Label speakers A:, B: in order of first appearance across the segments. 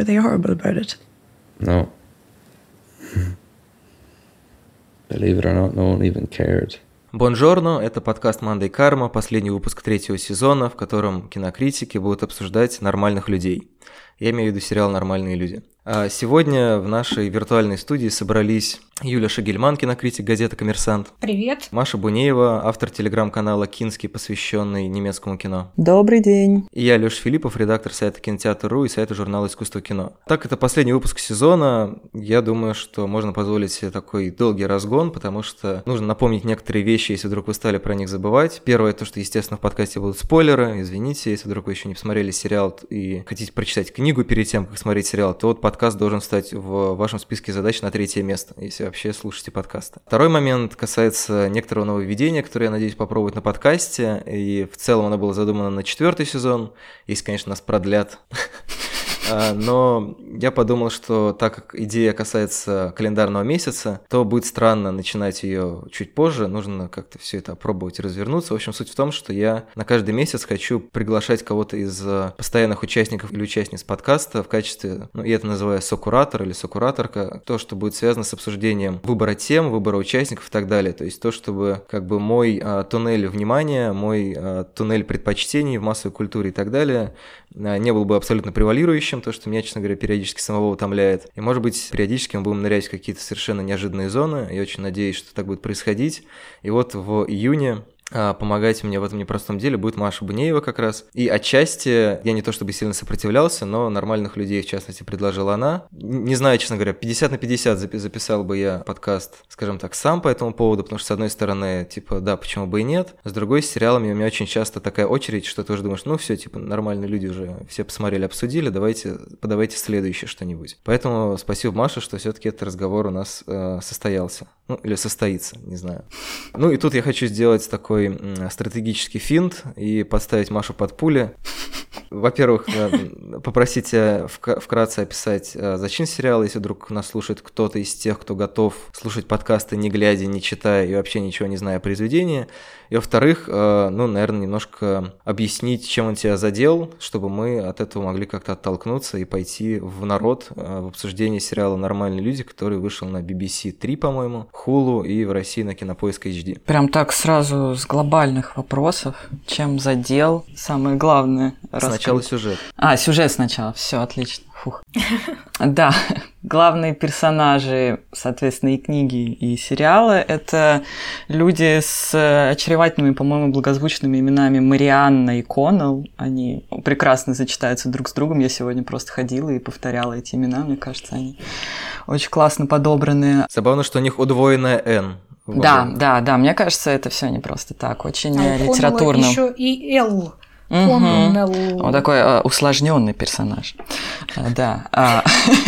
A: were they horrible about it?
B: No. Believe it or not, no one even cared.
C: Бонжорно, это подкаст «Мандай Карма», последний выпуск третьего сезона, в котором кинокритики будут обсуждать нормальных людей. Я имею в виду сериал «Нормальные люди». А сегодня в нашей виртуальной студии собрались Юля Шагельман, кинокритик газеты «Коммерсант».
D: Привет.
C: Маша Бунеева, автор телеграм-канала «Кинский», посвященный немецкому кино.
E: Добрый день.
C: И я, Лёш Филиппов, редактор сайта «Кинотеатр.ру» и сайта журнала «Искусство кино». Так, это последний выпуск сезона. Я думаю, что можно позволить себе такой долгий разгон, потому что нужно напомнить некоторые вещи, если вдруг вы стали про них забывать. Первое, то, что, естественно, в подкасте будут спойлеры. Извините, если вдруг вы еще не посмотрели сериал и хотите прочитать книгу перед тем, как смотреть сериал, то вот подкаст должен стать в вашем списке задач на третье место, если вообще слушаете подкасты. Второй момент касается некоторого нововведения, которое я надеюсь попробовать на подкасте, и в целом оно было задумано на четвертый сезон, если, конечно, нас продлят но я подумал, что так как идея касается календарного месяца, то будет странно начинать ее чуть позже, нужно как-то все это опробовать и развернуться. В общем, суть в том, что я на каждый месяц хочу приглашать кого-то из э, постоянных участников или участниц подкаста в качестве, ну, я это называю сокуратор или сокураторка, то, что будет связано с обсуждением выбора тем, выбора участников и так далее. То есть то, чтобы как бы мой а, туннель внимания, мой а, туннель предпочтений в массовой культуре и так далее а, не был бы абсолютно превалирующим, то, что меня, честно говоря, периодически самого утомляет. И, может быть, периодически мы будем нырять в какие-то совершенно неожиданные зоны. Я очень надеюсь, что так будет происходить. И вот в июне помогать мне в этом непростом деле будет Маша Бунеева как раз. И отчасти я не то чтобы сильно сопротивлялся, но нормальных людей, в частности, предложила она. Не знаю, честно говоря, 50 на 50 записал бы я подкаст, скажем так, сам по этому поводу, потому что, с одной стороны, типа, да, почему бы и нет. С другой, с сериалами у меня очень часто такая очередь, что ты уже думаешь, ну все, типа, нормальные люди уже все посмотрели, обсудили, давайте, подавайте следующее что-нибудь. Поэтому спасибо, Маша, что все-таки этот разговор у нас э, состоялся. Ну, или состоится, не знаю. Ну и тут я хочу сделать такой такой стратегический финт и подставить Машу под пули. Во-первых, попросите вкратце описать э, зачин сериала, если вдруг нас слушает кто-то из тех, кто готов слушать подкасты не глядя, не читая и вообще ничего не зная о произведении. И во-вторых, э, ну, наверное, немножко объяснить, чем он тебя задел, чтобы мы от этого могли как-то оттолкнуться и пойти в народ э, в обсуждение сериала «Нормальные люди», который вышел на BBC 3, по-моему, Hulu и в России на Кинопоиск HD.
E: Прям так сразу с глобальных вопросов. Чем задел? Самое главное.
C: Сначала сюжет.
E: А, сюжет сначала. Все, отлично. Фух. Да, главные персонажи, соответственно, и книги, и сериалы — это люди с очаровательными, по-моему, благозвучными именами Марианна и Коннелл. Они прекрасно сочетаются друг с другом. Я сегодня просто ходила и повторяла эти имена. Мне кажется, они очень классно подобраны.
C: Забавно, что у них удвоенная «Н».
E: Да, да, да. Мне кажется, это все не просто так. Очень а литературно.
D: еще и «Л».
E: Угу. Он такой э, усложненный персонаж. Э, да. А,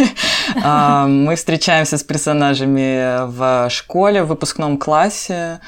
E: а, мы встречаемся с персонажами в школе, в выпускном классе.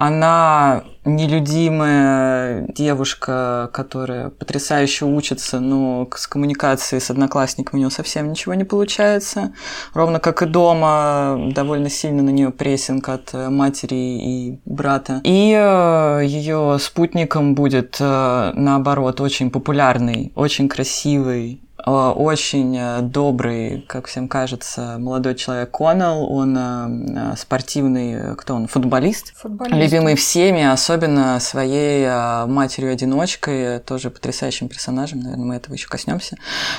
E: Она нелюдимая девушка, которая потрясающе учится, но с коммуникацией с одноклассниками у нее совсем ничего не получается. Ровно как и дома, довольно сильно на нее прессинг от матери и брата. И э, ее спутником будет, э, наоборот, очень популярный, очень красивый Э, очень э, добрый, как всем кажется, молодой человек Коннелл. Он э, спортивный, кто он, футболист.
D: футболист.
E: Любимый всеми, особенно своей матерью-одиночкой, тоже потрясающим персонажем, наверное, мы этого еще коснемся.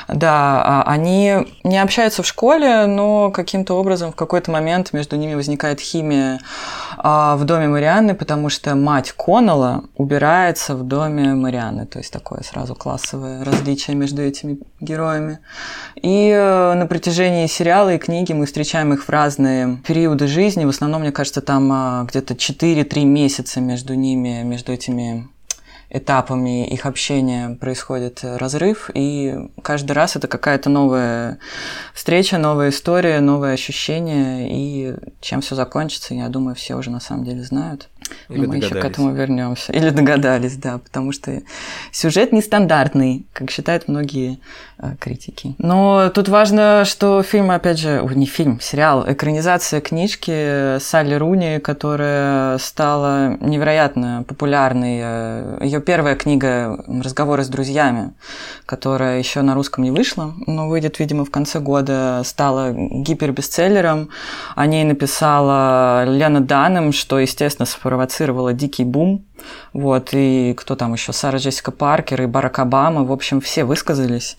E: Да, а, они не общаются в школе, но каким-то образом в какой-то момент между ними возникает химия в доме Марианны, потому что мать Коннелла убирается в доме Марианны. То есть такое сразу классовое различие между этими героями. И э, на протяжении сериала и книги мы встречаем их в разные периоды жизни. В основном, мне кажется, там а, где-то 4-3 месяца между ними, между этими этапами их общения происходит разрыв, и каждый раз это какая-то новая встреча, новая история, новое ощущение, и чем все закончится, я думаю, все уже на самом деле знают.
C: Или
E: Мы еще к этому вернемся. Или догадались, да, потому что сюжет нестандартный, как считают многие э, критики. Но тут важно, что фильм, опять же, не фильм, сериал, экранизация книжки Салли Руни, которая стала невероятно популярной. Э, Ее первая книга «Разговоры с друзьями», которая еще на русском не вышла, но выйдет, видимо, в конце года, стала гипербестселлером. О ней написала Лена Данем, что, естественно, спровоцировало спровоцировала дикий бум. Вот, и кто там еще? Сара Джессика Паркер и Барак Обама. В общем, все высказались.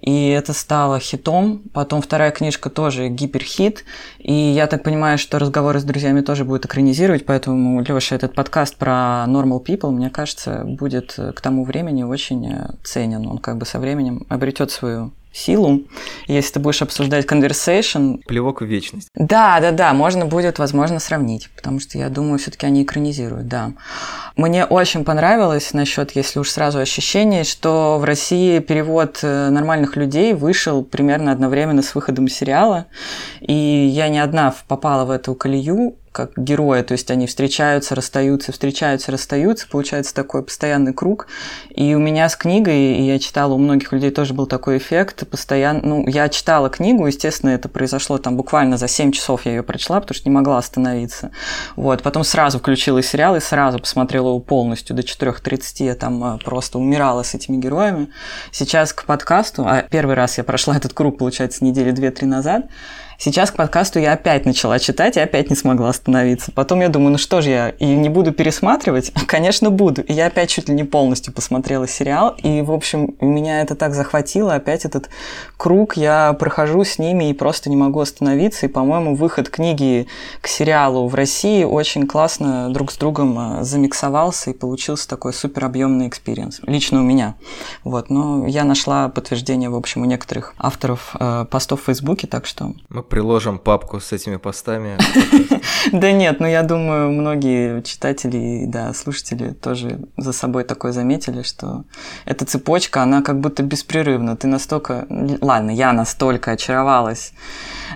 E: И это стало хитом. Потом вторая книжка тоже гиперхит. И я так понимаю, что разговоры с друзьями тоже будут экранизировать. Поэтому, Леша, этот подкаст про normal people, мне кажется, будет к тому времени очень ценен. Он как бы со временем обретет свою силу. Если ты будешь обсуждать conversation...
C: Плевок в вечность.
E: Да, да, да, можно будет, возможно, сравнить, потому что я думаю, все таки они экранизируют, да. Мне очень понравилось насчет, если уж сразу ощущение, что в России перевод э, нормальных людей вышел примерно одновременно с выходом сериала, и я не одна попала в эту колею, как герои, то есть они встречаются, расстаются, встречаются, расстаются, получается такой постоянный круг. И у меня с книгой, и я читала, у многих людей тоже был такой эффект, постоянно, ну, я читала книгу, естественно, это произошло там буквально за 7 часов я ее прочла, потому что не могла остановиться. Вот, потом сразу включила сериал и сразу посмотрела его полностью, до 4.30 я там э, просто умирала с этими героями. Сейчас к подкасту, а первый раз я прошла этот круг, получается, недели 2-3 назад, Сейчас к подкасту я опять начала читать и опять не смогла остановиться. Потом я думаю, ну что же я, и не буду пересматривать? Конечно, буду. И я опять чуть ли не полностью посмотрела сериал, и, в общем, меня это так захватило, опять этот круг, я прохожу с ними и просто не могу остановиться, и, по-моему, выход книги к сериалу в России очень классно друг с другом а, замиксовался, и получился такой супер объемный experience. Лично у меня. Вот, но я нашла подтверждение, в общем, у некоторых авторов э, постов в Фейсбуке, так что...
C: приложим папку с этими постами.
E: Да нет, ну я думаю, многие читатели, да, слушатели тоже за собой такое заметили, что эта цепочка, она как будто беспрерывна. Ты настолько... Ладно, я настолько очаровалась.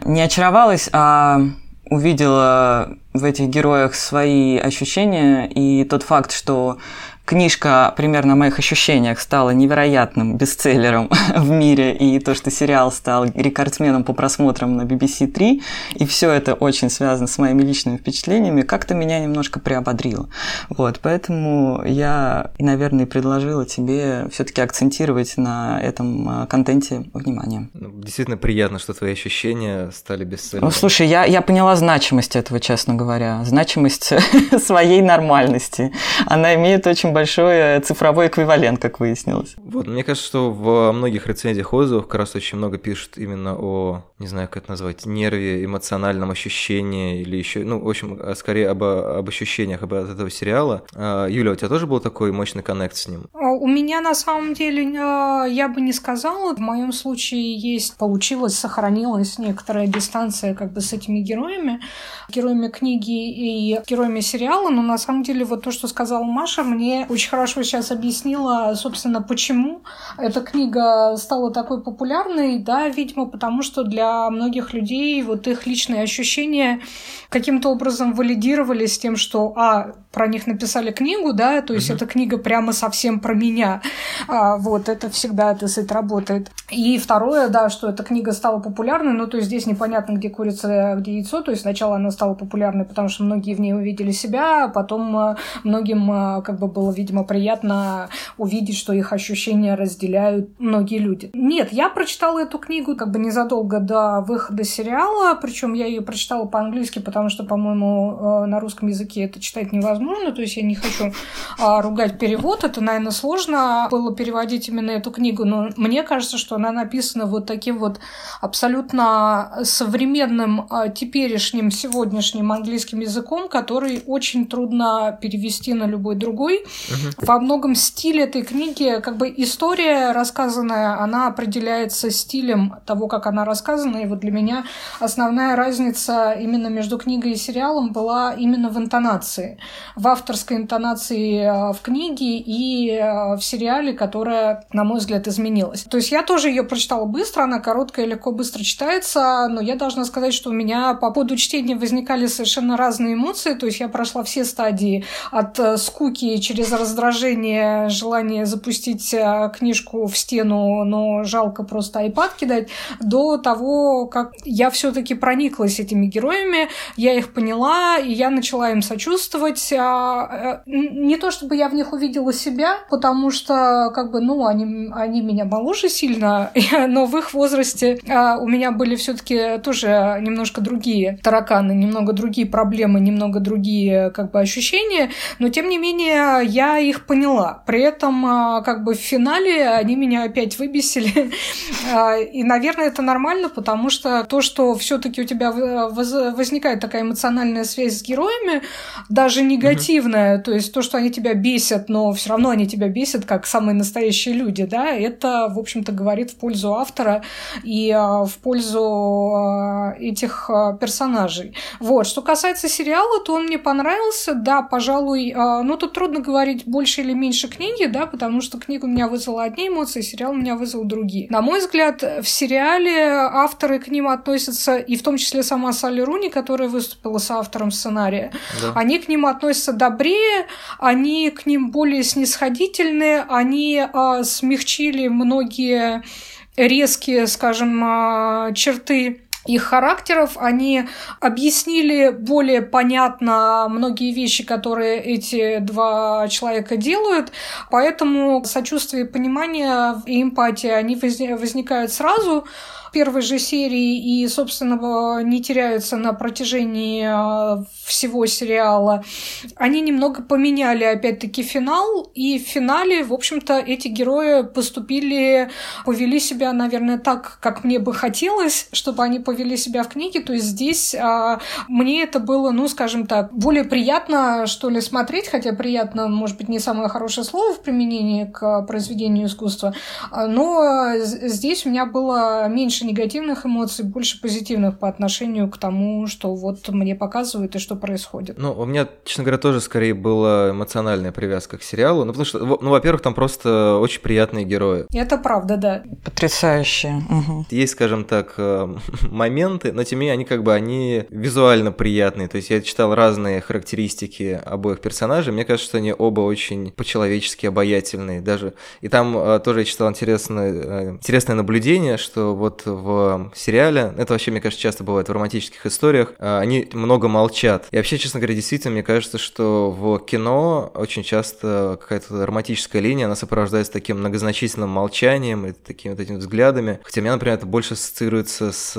E: Не очаровалась, а увидела в этих героях свои ощущения и тот факт, что книжка примерно о моих ощущениях стала невероятным бестселлером в мире, и то, что сериал стал рекордсменом по просмотрам на BBC 3, и все это очень связано с моими личными впечатлениями, как-то меня немножко приободрило. Вот, поэтому я, наверное, предложила тебе все-таки акцентировать на этом а, контенте внимание.
C: Ну, действительно приятно, что твои ощущения стали бестселлером.
E: Ну, слушай, я, я поняла значимость этого, честно говоря, значимость своей нормальности. Она имеет очень большой э, цифровой эквивалент, как выяснилось.
C: Вот, мне кажется, что во многих рецензиях отзывов как раз очень много пишут именно о, не знаю, как это назвать, нерве, эмоциональном ощущении или еще, ну, в общем, а скорее об, об ощущениях об этого сериала. А, Юля, у тебя тоже был такой мощный коннект с ним?
A: А, у меня на самом деле, я бы не сказала, в моем случае есть, получилось, сохранилась некоторая дистанция как бы с этими героями, героями книги и героями сериала, но на самом деле вот то, что сказала Маша, мне очень хорошо сейчас объяснила, собственно, почему эта книга стала такой популярной, да, видимо, потому что для многих людей вот их личные ощущения каким-то образом валидировались с тем, что, а, про них написали книгу, да, то есть mm-hmm. эта книга прямо совсем про меня, а, вот, это всегда, это сет работает. И второе, да, что эта книга стала популярной, ну, то есть здесь непонятно, где курица, где яйцо, то есть сначала она стала популярной, потому что многие в ней увидели себя, а потом э, многим э, как бы было видимо, приятно увидеть, что их ощущения разделяют многие люди. Нет, я прочитала эту книгу как бы незадолго до выхода сериала, причем я ее прочитала по-английски, потому что, по-моему, э, на русском языке это читать невозможно, то есть я не хочу а, ругать перевод, это, наверное, сложно было переводить именно эту книгу, но мне кажется, что она написана вот таким вот абсолютно современным, а, теперешним, сегодняшним английским языком, который очень трудно перевести на любой другой. Во многом стиль этой книги, как бы история рассказанная, она определяется стилем того, как она рассказана. И вот для меня основная разница именно между книгой и сериалом была именно в интонации. В авторской интонации э, в книге и э, в сериале, которая, на мой взгляд, изменилась. То есть я тоже ее прочитала быстро, она короткая, легко, быстро читается, но я должна сказать, что у меня по ходу чтения возникали совершенно разные эмоции, то есть я прошла все стадии от э, скуки через раздражение, желание запустить э, книжку в стену, но жалко просто iPad кидать, до того, как я все-таки прониклась этими героями, я их поняла, и я начала им сочувствовать. А, э, не то чтобы я в них увидела себя, потому что, как бы, ну, они, они меня моложе сильно, но в их возрасте а, у меня были все-таки тоже немножко другие тараканы, немного другие проблемы, немного другие, как бы, ощущения, но, тем не менее, я их поняла. При этом, а, как бы, в финале они меня опять выбесили. И, наверное, это нормально, потому что то, что все-таки у тебя возникает такая эмоциональная связь с героями, даже негативная, mm-hmm. то есть то, что они тебя бесят, но все равно они тебя бесят как самые настоящие люди, да, это, в общем-то, говорит в пользу автора и а, в пользу а, этих а, персонажей. Вот, что касается сериала, то он мне понравился, да, пожалуй, ну, тут трудно говорить больше или меньше книги, да, потому что книга у меня вызвала одни эмоции, сериал у меня вызвал другие. На мой взгляд, в сериале авторы к ним относятся, и в том числе сама Салли Руни, которая выступила с автором сценария, да. они к ним относятся добрее, они к ним более снисходительные, они а, смягчили многие резкие, скажем, а, черты их характеров, они объяснили более понятно многие вещи, которые эти два человека делают, поэтому сочувствие, понимание и эмпатия, они возникают сразу, первой же серии и, собственно, не теряются на протяжении а, всего сериала. Они немного поменяли, опять-таки, финал, и в финале, в общем-то, эти герои поступили, повели себя, наверное, так, как мне бы хотелось, чтобы они повели себя в книге. То есть здесь а, мне это было, ну, скажем так, более приятно, что ли, смотреть, хотя приятно, может быть, не самое хорошее слово в применении к произведению искусства, а, но здесь у меня было меньше негативных эмоций, больше позитивных по отношению к тому, что вот мне показывают и что происходит.
C: Ну, у меня, честно говоря, тоже скорее была эмоциональная привязка к сериалу. Ну, потому что, ну, во-первых, там просто очень приятные герои.
A: Это правда, да.
E: Потрясающие. Угу.
C: Есть, скажем так, э, моменты, но тем не менее они как бы они визуально приятные. То есть я читал разные характеристики обоих персонажей. Мне кажется, что они оба очень по-человечески обаятельные. Даже и там э, тоже я читал интересное, э, интересное наблюдение, что вот в сериале, это вообще, мне кажется, часто бывает в романтических историях, а, они много молчат. И вообще, честно говоря, действительно, мне кажется, что в кино очень часто какая-то романтическая линия, она сопровождается таким многозначительным молчанием и такими вот этими взглядами. Хотя мне, например, это больше ассоциируется с,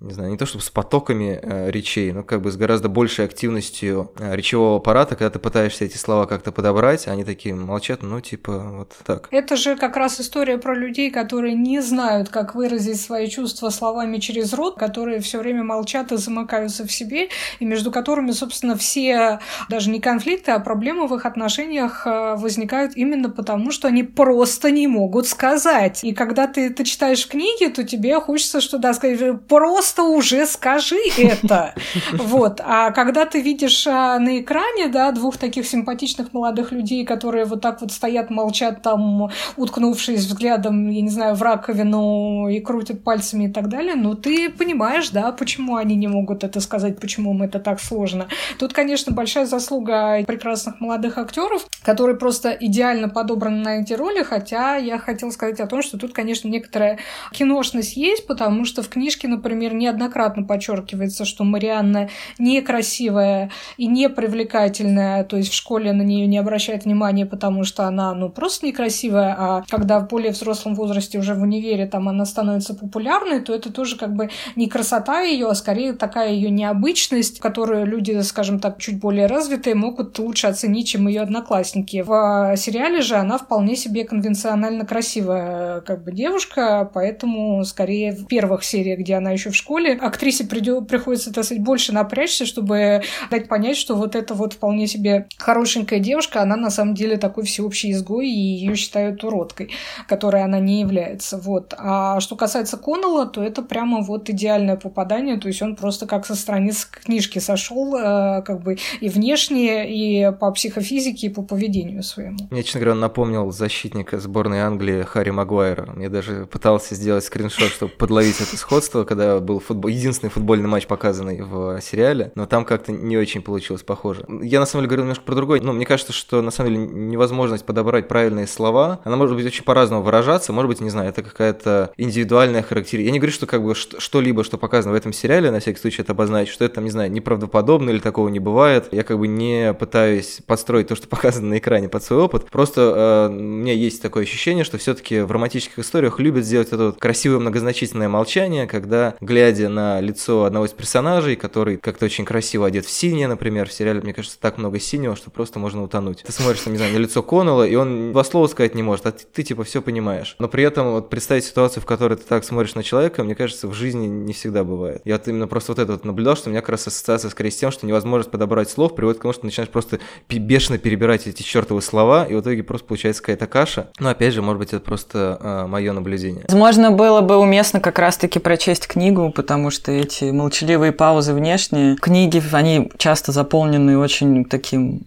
C: не знаю, не то чтобы с потоками э, речей, но как бы с гораздо большей активностью э, речевого аппарата, когда ты пытаешься эти слова как-то подобрать, они такие молчат, ну, типа, вот так.
A: Это же как раз история про людей, которые не знают, как выразить свои свои чувства словами через рот, которые все время молчат и замыкаются в себе, и между которыми, собственно, все даже не конфликты, а проблемы в их отношениях э, возникают именно потому, что они просто не могут сказать. И когда ты это читаешь книги, то тебе хочется что да, сказать, просто уже скажи это. Вот. А когда ты видишь э, на экране, да, двух таких симпатичных молодых людей, которые вот так вот стоят, молчат там, уткнувшись взглядом, я не знаю, в раковину и крутят пальцами и так далее, но ты понимаешь, да, почему они не могут это сказать, почему им это так сложно. Тут, конечно, большая заслуга прекрасных молодых актеров, которые просто идеально подобраны на эти роли, хотя я хотела сказать о том, что тут, конечно, некоторая киношность есть, потому что в книжке, например, неоднократно подчеркивается, что Марианна некрасивая и не привлекательная, то есть в школе на нее не обращают внимания, потому что она, ну, просто некрасивая, а когда в более взрослом возрасте уже в универе там она становится популярной, популярной, то это тоже как бы не красота ее, а скорее такая ее необычность, которую люди, скажем так, чуть более развитые могут лучше оценить, чем ее одноклассники. В сериале же она вполне себе конвенционально красивая как бы девушка, поэтому скорее в первых сериях, где она еще в школе, актрисе придё- приходится, так сказать, больше напрячься, чтобы дать понять, что вот эта вот вполне себе хорошенькая девушка, она на самом деле такой всеобщий изгой, и ее считают уродкой, которой она не является. Вот. А что касается Коннелла, то это прямо вот идеальное попадание, то есть он просто как со страниц книжки сошел, э, как бы и внешне, и по психофизике, и по поведению своему.
C: Мне, честно говоря, он напомнил защитника сборной Англии Харри Магуайра. Мне даже пытался сделать скриншот, чтобы подловить это сходство, когда был футбол... единственный футбольный матч, показанный в сериале, но там как-то не очень получилось похоже. Я на самом деле говорю немножко про другой, но мне кажется, что на самом деле невозможность подобрать правильные слова, она может быть очень по-разному выражаться, может быть, не знаю, это какая-то индивидуальная. Я не говорю, что как бы что-либо, что показано в этом сериале, на всякий случай это обозначить, что это, не знаю, неправдоподобно или такого не бывает. Я как бы не пытаюсь подстроить то, что показано на экране под свой опыт. Просто э, у меня есть такое ощущение, что все-таки в романтических историях любят сделать это вот красивое многозначительное молчание, когда, глядя на лицо одного из персонажей, который как-то очень красиво одет в синее, например, в сериале, мне кажется, так много синего, что просто можно утонуть. Ты смотришь, не знаю, на лицо Коннелла, и он два слова сказать не может, а ты, ты типа все понимаешь. Но при этом вот представить ситуацию, в которой ты так смотришь на человека, мне кажется, в жизни не всегда бывает. Я вот именно просто вот это вот наблюдал, что у меня как раз ассоциация скорее с тем, что невозможность подобрать слов приводит к тому, что ты начинаешь просто бешено перебирать эти чертовы слова, и в итоге просто получается какая-то каша. Но опять же, может быть, это просто э, мое наблюдение.
E: Возможно, было бы уместно как раз-таки прочесть книгу, потому что эти молчаливые паузы внешние, книги, они часто заполнены очень таким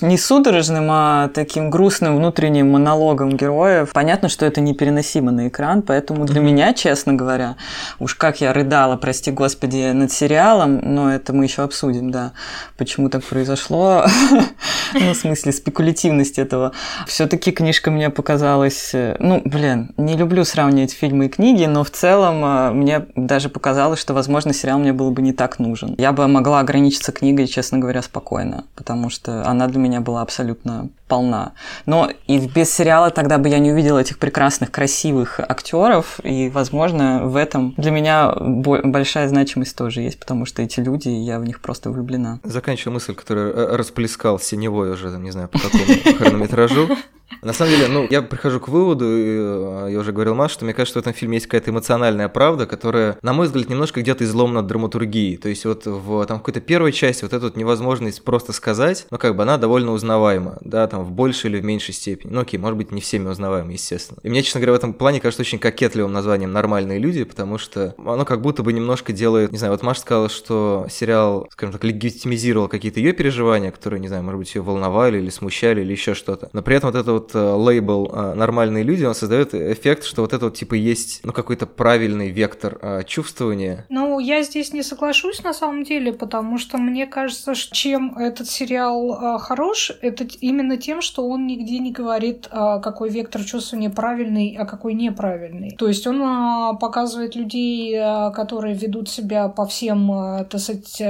E: не судорожным, а таким грустным внутренним монологом героев. Понятно, что это непереносимо на экран, поэтому для меня, честно говоря, уж как я рыдала, прости господи, над сериалом, но это мы еще обсудим, да, почему так произошло, ну, в смысле спекулятивность этого. Все-таки книжка мне показалась, э, ну, блин, не люблю сравнивать фильмы и книги, но в целом э, мне даже показалось, что, возможно, сериал мне был бы не так нужен. Я бы могла ограничиться книгой, честно говоря, спокойно, потому что она для меня была абсолютно полна. Но и без сериала тогда бы я не увидела этих прекрасных, красивых актеров, и, возможно, в этом для меня большая значимость тоже есть, потому что эти люди, я в них просто влюблена.
C: Заканчиваю мысль, которую э, расплескал синевой уже, не знаю, по какому хронометражу. На самом деле, ну, я прихожу к выводу, и, я уже говорил Маш, что мне кажется, что в этом фильме есть какая-то эмоциональная правда, которая, на мой взгляд, немножко где-то изломана от драматургии. То есть вот в там, какой-то первой части вот эта вот невозможность просто сказать, ну, как бы она довольно узнаваема, да, там, в большей или в меньшей степени. Ну, окей, может быть, не всеми узнаваема, естественно. И мне, честно говоря, в этом плане кажется очень кокетливым названием «Нормальные люди», потому что оно как будто бы немножко делает, не знаю, вот Маша сказала, что сериал, скажем так, легитимизировал какие-то ее переживания, которые, не знаю, может быть, ее волновали или смущали или еще что-то. Но при этом вот это вот э, лейбл э, «нормальные люди», он создает эффект, что вот это вот типа есть, ну, какой-то правильный вектор э, чувствования.
A: Ну, я здесь не соглашусь на самом деле, потому что мне кажется, что чем этот сериал хорош, это именно тем, что он нигде не говорит, какой вектор чувствования правильный, а какой неправильный. То есть он показывает людей, которые ведут себя по всем, так сказать,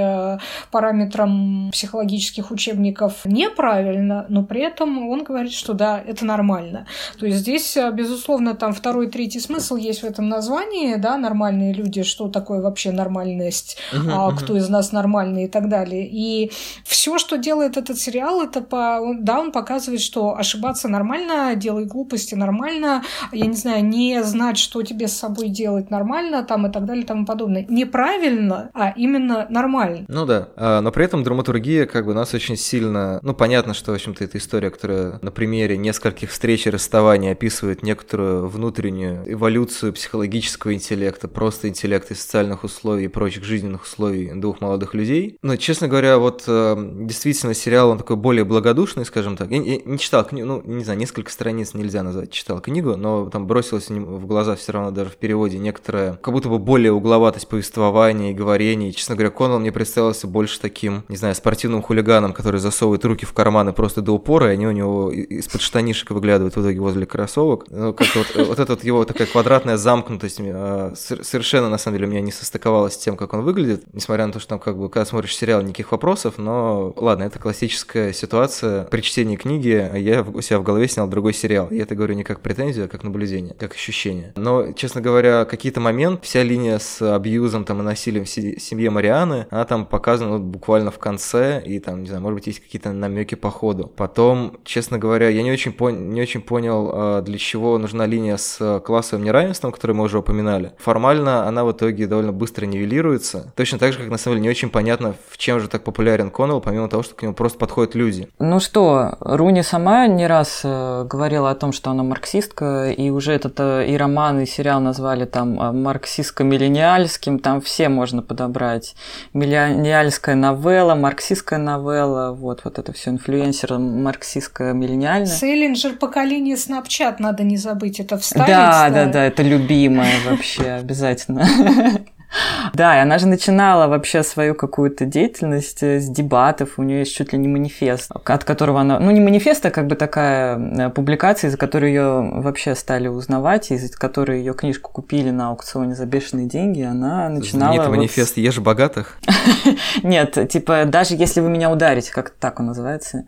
A: параметрам психологических учебников неправильно, но при этом он говорит, что да, это нормально. То есть здесь, э, безусловно, там второй, третий смысл есть в этом названии, да, нормальные люди, что такое вообще нормальность, uh-huh, а, uh-huh. кто из нас нормальный и так далее. И все, что делает этот сериал, это по, да, он показывает, что ошибаться нормально, делать глупости нормально, я не знаю, не знать, что тебе с собой делать нормально, там и так далее и тому подобное. Неправильно, а именно нормально.
C: Ну да, а, но при этом драматургия как бы нас очень сильно, ну понятно, что, в общем-то, это история, которая на примере нескольких нескольких встреч и расставаний описывает некоторую внутреннюю эволюцию психологического интеллекта, просто интеллекта и социальных условий и прочих жизненных условий двух молодых людей. Но, честно говоря, вот э, действительно сериал, он такой более благодушный, скажем так. Я, я не читал книгу, ну, не знаю, несколько страниц нельзя назвать, читал книгу, но там бросилось в глаза все равно даже в переводе некоторая, как будто бы более угловатость повествования и говорения. И, честно говоря, Коннелл мне представился больше таким, не знаю, спортивным хулиганом, который засовывает руки в карманы просто до упора, и они у него из-под штанишек выглядывает в итоге возле кроссовок. Ну, как вот, вот эта вот его такая квадратная замкнутость э, совершенно, на самом деле, у меня не состыковалась с тем, как он выглядит. Несмотря на то, что там, как бы, когда смотришь сериал, никаких вопросов, но ладно, это классическая ситуация. При чтении книги я у себя в голове снял другой сериал. И это говорю не как претензию, а как наблюдение, как ощущение. Но, честно говоря, какие-то моменты, вся линия с абьюзом там, и насилием в семье Марианы, она там показана вот, буквально в конце, и там, не знаю, может быть, есть какие-то намеки по ходу. Потом, честно говоря, я не очень пон... не очень понял, а, для чего нужна линия с э, классовым неравенством, которую мы уже упоминали. Формально она в итоге довольно быстро нивелируется. Точно так же, как на самом деле не очень понятно, в чем же так популярен Коннелл, помимо того, что к нему просто подходят люди.
E: Ну что, Руни сама не раз э, говорила о том, что она марксистка, и уже этот и роман, и сериал назвали там марксистско-миллениальским, там все можно подобрать. Миллениальская новелла, марксистская новелла, вот, вот это все инфлюенсер марксистско-миллениальная.
A: Селлинджер поколение Snapchat, надо не забыть это вставить.
E: Да, да, да, да это любимое вообще обязательно. Да, и она же начинала вообще свою какую-то деятельность э, с дебатов, у нее есть чуть ли не манифест, от которого она, ну не манифест, а как бы такая э, публикация, из-за которой ее вообще стали узнавать, из-за которой ее книжку купили на аукционе за бешеные деньги, она начинала...
C: Знаменитый вот... манифест «Ешь богатых»?
E: Нет, типа, даже если вы меня ударите, как так он называется,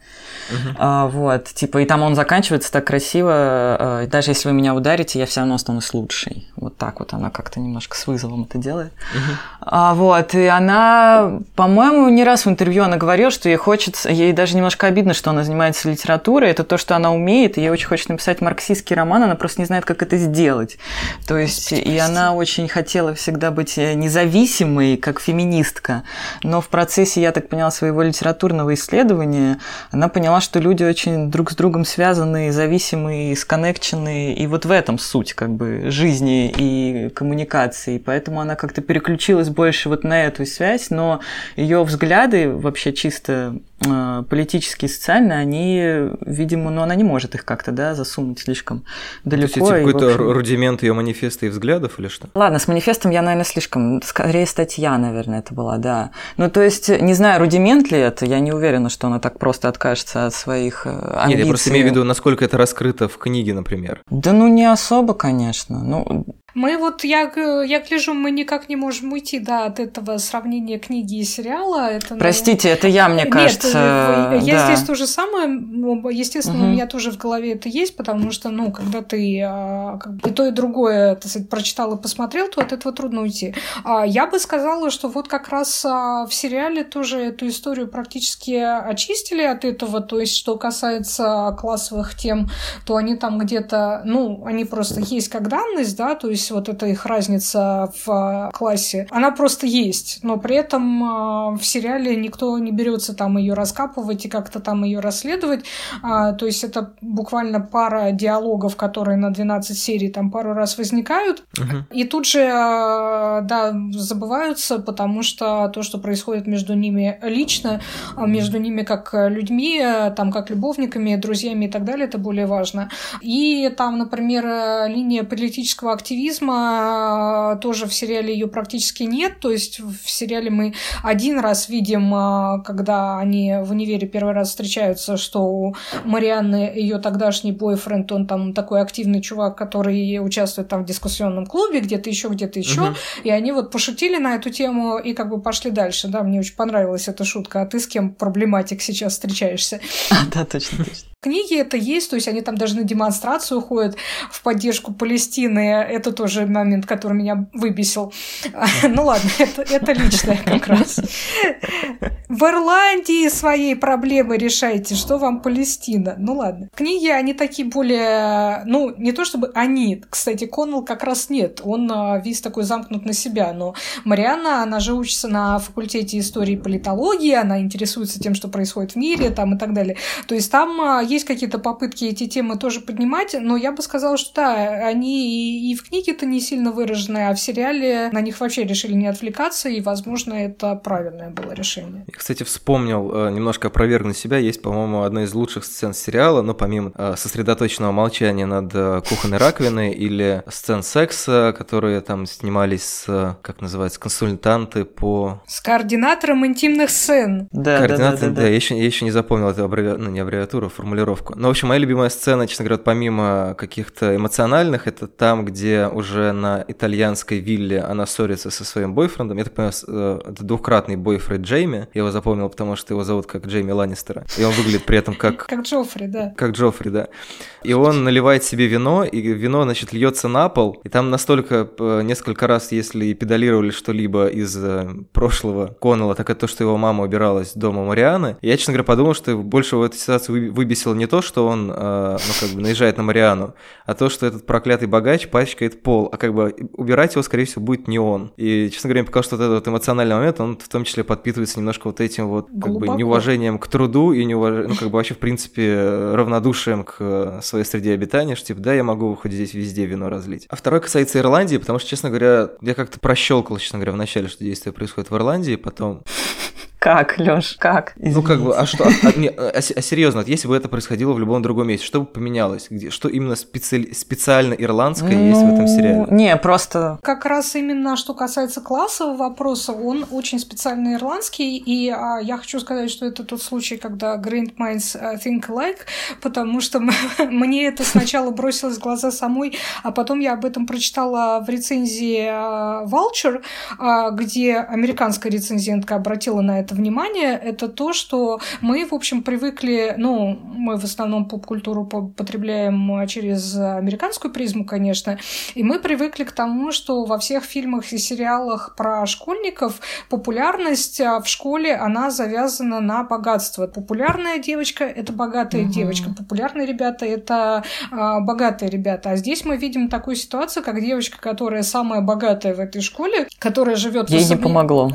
E: а, вот, типа, и там он заканчивается так красиво, а, даже если вы меня ударите, я все равно останусь лучшей. Вот так вот она как-то немножко с вызовом это делает. Uh-huh. А, вот, и она, по-моему, не раз в интервью она говорила, что ей хочется, ей даже немножко обидно, что она занимается литературой, это то, что она умеет, и ей очень хочется написать марксистский роман, она просто не знает, как это сделать. То есть, и она очень хотела всегда быть независимой, как феминистка, но в процессе, я так поняла, своего литературного исследования, она поняла, что люди очень друг с другом связаны, зависимые, сконнекчены, и вот в этом суть как бы жизни и коммуникации, поэтому она как-то переключилась больше вот на эту связь, но ее взгляды вообще чисто политические и социальные, они, видимо, ну, она не может их как-то, да, засунуть слишком далеко.
C: То есть, какой-то общем... рудимент ее манифеста и взглядов или что?
E: Ладно, с манифестом я, наверное, слишком, скорее статья, наверное, это была, да. Ну, то есть, не знаю, рудимент ли это, я не уверена, что она так просто откажется от своих амбиций. Э, Нет,
C: я просто имею в виду, насколько это раскрыто в книге, например.
E: Да ну, не особо, конечно. Ну,
A: мы вот, я, я гляжу, мы никак не можем уйти, да, от этого сравнения книги и сериала. Это,
E: Простите, ну... это я, мне кажется.
A: Я да. здесь то же самое, естественно, угу. у меня тоже в голове это есть, потому что, ну, когда ты а, как бы, и то, и другое, так сказать, прочитал и посмотрел, то от этого трудно уйти. А я бы сказала, что вот как раз а, в сериале тоже эту историю практически очистили от этого, то есть, что касается классовых тем, то они там где-то, ну, они просто есть как данность, да, то есть вот эта их разница в классе, она просто есть, но при этом в сериале никто не берется там ее раскапывать и как-то там ее расследовать, а, то есть это буквально пара диалогов, которые на 12 серий там пару раз возникают, uh-huh. и тут же, а, да, забываются, потому что то, что происходит между ними лично, между ними как людьми, там как любовниками, друзьями и так далее, это более важно. И там, например, линия политического активизма тоже в сериале ее практически нет. То есть в сериале мы один раз видим, а, когда они в универе первый раз встречаются, что у Марианны ее тогдашний бойфренд, он там такой активный чувак, который участвует там в дискуссионном клубе, где-то еще, где-то еще. Угу. И они вот пошутили на эту тему и как бы пошли дальше. Да, мне очень понравилась эта шутка. А ты с кем проблематик сейчас встречаешься?
E: Да, точно, точно
A: книге это есть, то есть они там даже на демонстрацию ходят в поддержку Палестины. Это тоже момент, который меня выбесил. Ну ладно, это, это личное как раз. В Ирландии своей проблемы решайте, что вам Палестина. Ну ладно. Книги, они такие более... Ну, не то чтобы они. Кстати, Коннелл как раз нет. Он а, весь такой замкнут на себя. Но Марианна, она же учится на факультете истории и политологии, она интересуется тем, что происходит в мире там и так далее. То есть там а, есть какие-то попытки эти темы тоже поднимать, но я бы сказала, что да, они и в книге-то не сильно выражены, а в сериале на них вообще решили не отвлекаться, и, возможно, это правильное было решение.
C: Я, кстати, вспомнил, э, немножко опровергну себя, есть, по-моему, одна из лучших сцен сериала, но помимо э, сосредоточенного молчания над э, кухонной раковиной или сцен секса, которые там снимались с, как называется, консультанты по...
A: С координатором интимных сцен.
C: Да, Координатор, да, да, да, да. да. Я, еще, я еще не запомнил эту аббревиатуру, ну, не аббревиатуру, а формулировку. Но, в общем, моя любимая сцена, честно говоря, помимо каких-то эмоциональных, это там, где уже на итальянской вилле она ссорится со своим бойфрендом. Я так понимаю, это двухкратный бойфренд Джейми. Я его запомнил, потому что его зовут как Джейми Ланнистера. И он выглядит при этом как...
A: Как Джоффри, да.
C: Как Джоффри, да. И он наливает себе вино, и вино, значит, льется на пол. И там настолько э, несколько раз, если педалировали что-либо из э, прошлого Коннелла, так это то, что его мама убиралась дома Марианы. Я, честно говоря, подумал, что больше в этой ситуации выбесил заметил не то, что он, э, ну, как бы наезжает на Мариану, а то, что этот проклятый богач пачкает пол, а как бы убирать его, скорее всего, будет не он. И, честно говоря, мне показалось, что вот этот вот эмоциональный момент, он в том числе подпитывается немножко вот этим вот, как Глубоко. бы, неуважением к труду и неуважением, ну, как бы вообще, в принципе, равнодушием к своей среде обитания, что, типа, да, я могу хоть здесь везде вино разлить. А второй касается Ирландии, потому что, честно говоря, я как-то прощелкал, честно говоря, вначале, что действие происходит в Ирландии, потом
E: как, Лёш, как?
C: Извините. Ну, как бы, а что, а, а, не, а, а серьезно, если бы это происходило в любом другом месте, что бы поменялось? Где, что именно специ... специально ирландское ну, есть в этом сериале?
E: Не, просто...
A: Как раз именно, что касается классового вопроса, он очень специально ирландский, и а, я хочу сказать, что это тот случай, когда Great Minds э, Think Alike, потому что мне это сначала бросилось в глаза самой, а потом я об этом прочитала в рецензии э, Vulture, а, где американская рецензентка обратила на это это внимание, это то, что мы, в общем, привыкли, ну, мы в основном поп-культуру потребляем через американскую призму, конечно, и мы привыкли к тому, что во всех фильмах и сериалах про школьников популярность а, в школе, она завязана на богатство. Популярная девочка — это богатая угу. девочка, популярные ребята — это а, богатые ребята. А здесь мы видим такую ситуацию, как девочка, которая самая богатая в этой школе, которая живет в,
E: особня...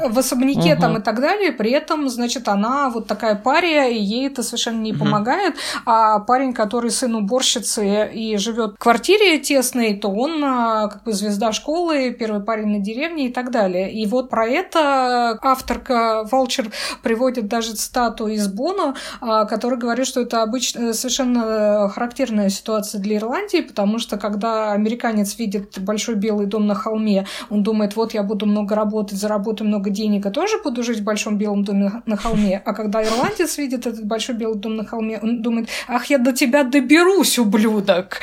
A: в особняке угу. там и так далее, при этом, значит, она вот такая пария, и ей это совершенно не угу. помогает. А парень, который сын уборщицы и живет в квартире тесной, то он а, как бы звезда школы, первый парень на деревне и так далее. И вот про это авторка Волчер приводит даже цитату из Боно, а, который говорит, что это обычно совершенно характерная ситуация для Ирландии, потому что когда американец видит большой белый дом на холме, он думает, вот я буду много работать, заработаю много денег и тоже буду жить в большом белом белом доме на холме. А когда ирландец видит этот большой белый дом на холме, он думает, ах, я до тебя доберусь, ублюдок.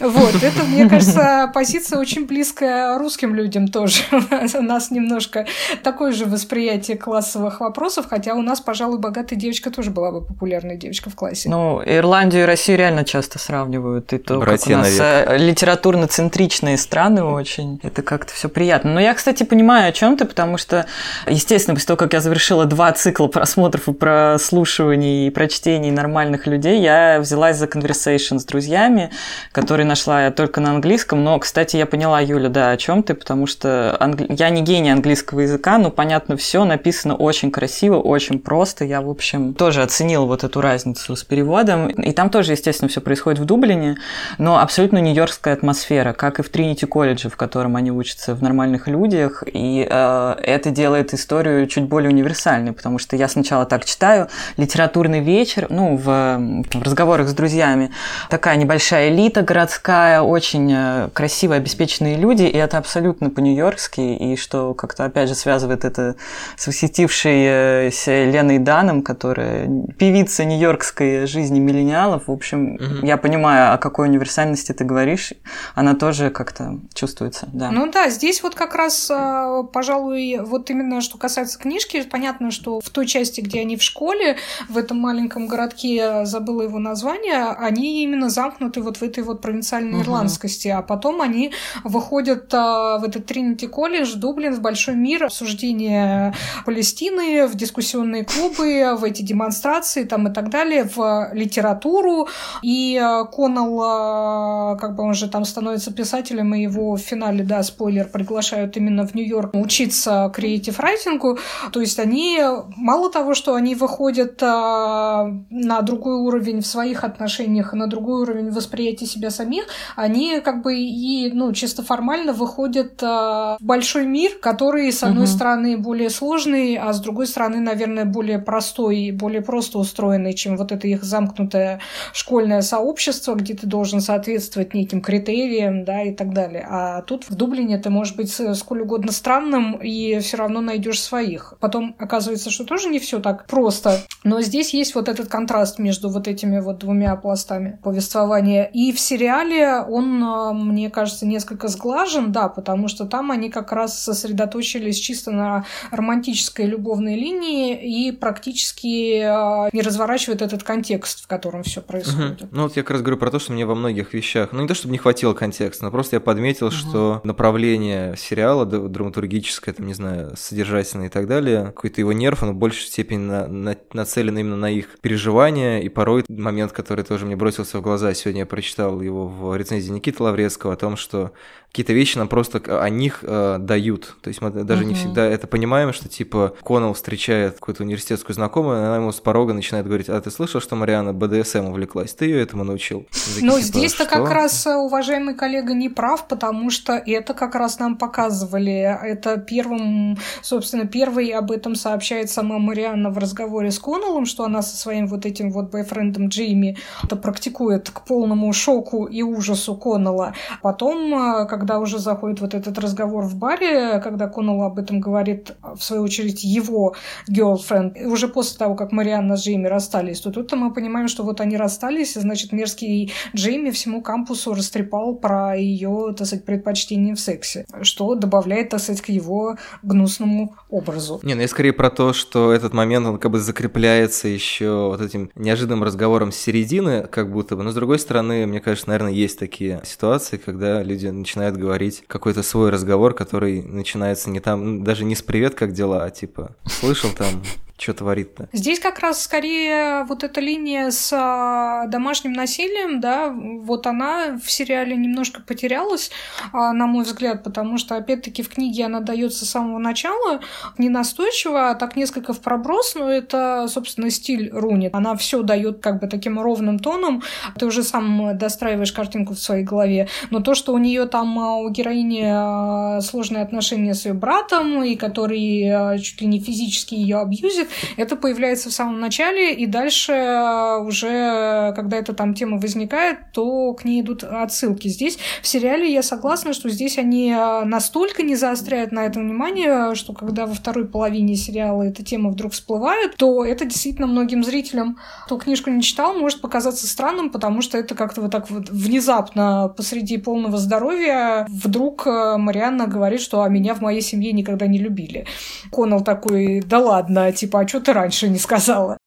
A: Вот, это, мне кажется, позиция очень близкая русским людям тоже. У нас немножко такое же восприятие классовых вопросов, хотя у нас, пожалуй, богатая девочка тоже была бы популярной девочка в классе.
E: Ну, Ирландию и Россию реально часто сравнивают. И то, Братья как у нас э, литературно-центричные страны очень. Это как-то все приятно. Но я, кстати, понимаю, о чем ты, потому что, естественно, после того, как я завершила два цикла просмотров и прослушиваний и прочтений нормальных людей, я взялась за conversation с друзьями, которые нашла я только на английском. Но, кстати, я поняла, Юля, да, о чем ты, потому что англи... я не гений английского языка, но понятно все, написано очень красиво, очень просто. Я, в общем, тоже оценила вот эту разницу с переводом. И там тоже, естественно, все происходит в Дублине, но абсолютно нью-йоркская атмосфера, как и в Тринити колледже, в котором они учатся в нормальных людях. И э, это делает историю чуть более универсальной уникальный, потому что я сначала так читаю, литературный вечер, ну, в, в разговорах с друзьями, такая небольшая элита городская, очень э, красиво обеспеченные люди, и это абсолютно по-нью-йоркски, и что как-то, опять же, связывает это с восхитившейся Леной Даном, которая певица нью-йоркской жизни миллениалов. В общем, угу. я понимаю, о какой универсальности ты говоришь, она тоже как-то чувствуется, да.
A: Ну да, здесь вот как раз, э, пожалуй, вот именно что касается книжки, понятно, что в той части, где они в школе, в этом маленьком городке, забыла его название, они именно замкнуты вот в этой вот провинциальной угу. ирландскости, а потом они выходят а, в этот Тринити колледж, Дублин, в большой мир, обсуждение Палестины, в дискуссионные клубы, в эти демонстрации там и так далее, в литературу, и а, Коннелл, а, как бы он же там становится писателем, и его в финале, да, спойлер, приглашают именно в Нью-Йорк учиться креатив-райтингу, то есть они мало того, что они выходят а, на другой уровень в своих отношениях, на другой уровень восприятия себя самих, они как бы и, ну, чисто формально выходят а, в большой мир, который, с одной угу. стороны, более сложный, а с другой стороны, наверное, более простой и более просто устроенный, чем вот это их замкнутое школьное сообщество, где ты должен соответствовать неким критериям, да, и так далее. А тут в Дублине ты можешь быть сколь угодно странным и все равно найдешь своих. Потом оказывается оказывается, что тоже не все так просто. Но здесь есть вот этот контраст между вот этими вот двумя пластами повествования. И в сериале он, а, мне кажется, несколько сглажен, да, потому что там они как раз сосредоточились чисто на романтической любовной линии и практически а, не разворачивают этот контекст, в котором все происходит.
C: Угу. Ну вот я как раз говорю про то, что мне во многих вещах, ну не то, чтобы не хватило контекста, но просто я подметил, угу. что направление сериала драматургическое, там, не знаю, содержательное и так далее, какой-то его его нерв, он в большей степени на, на, нацелен именно на их переживания, и порой момент, который тоже мне бросился в глаза, сегодня я прочитал его в рецензии Никиты Лаврецкого о том, что какие-то вещи нам просто о них э, дают. То есть мы даже uh-huh. не всегда это понимаем, что типа Коннелл встречает какую-то университетскую знакомую, она ему с порога начинает говорить, а ты слышал, что Мариана БДСМ увлеклась? Ты ее этому научил?
A: Ну, здесь-то как раз э, уважаемый коллега не прав, потому что это как раз нам показывали. Это первым, собственно, первый об этом сообщает сама Марианна в разговоре с Коннеллом, что она со своим вот этим вот бойфрендом Джейми это практикует к полному шоку и ужасу Коннелла. Потом, э, как когда уже заходит вот этот разговор в баре, когда Коннелл об этом говорит, в свою очередь, его girlfriend, уже после того, как Марианна с Джейми расстались, то тут мы понимаем, что вот они расстались, и, значит, мерзкий Джейми всему кампусу растрепал про ее, так сказать, предпочтение в сексе, что добавляет, так сказать, к его гнусному образу.
C: Не, ну я скорее про то, что этот момент, он как бы закрепляется еще вот этим неожиданным разговором с середины, как будто бы. Но с другой стороны, мне кажется, наверное, есть такие ситуации, когда люди начинают начинает говорить какой-то свой разговор, который начинается не там, даже не с «привет, как дела», а типа «слышал там что творит-то?
A: Здесь как раз скорее вот эта линия с а, домашним насилием, да, вот она в сериале немножко потерялась, а, на мой взгляд, потому что, опять-таки, в книге она дается с самого начала, не настойчиво, а так несколько в проброс, но это, собственно, стиль Руни. Она все дает как бы таким ровным тоном, ты уже сам достраиваешь картинку в своей голове, но то, что у нее там а, у героини сложные отношения с ее братом, и который чуть ли не физически ее абьюзит, это появляется в самом начале, и дальше э, уже, когда эта там тема возникает, то к ней идут отсылки. Здесь в сериале я согласна, что здесь они э, настолько не заостряют на этом внимание, что когда во второй половине сериала эта тема вдруг всплывает, то это действительно многим зрителям, кто книжку не читал, может показаться странным, потому что это как-то вот так вот внезапно посреди полного здоровья вдруг э, Марианна говорит, что а меня в моей семье никогда не любили. Коннелл такой, да ладно, типа, а что ты раньше не сказала?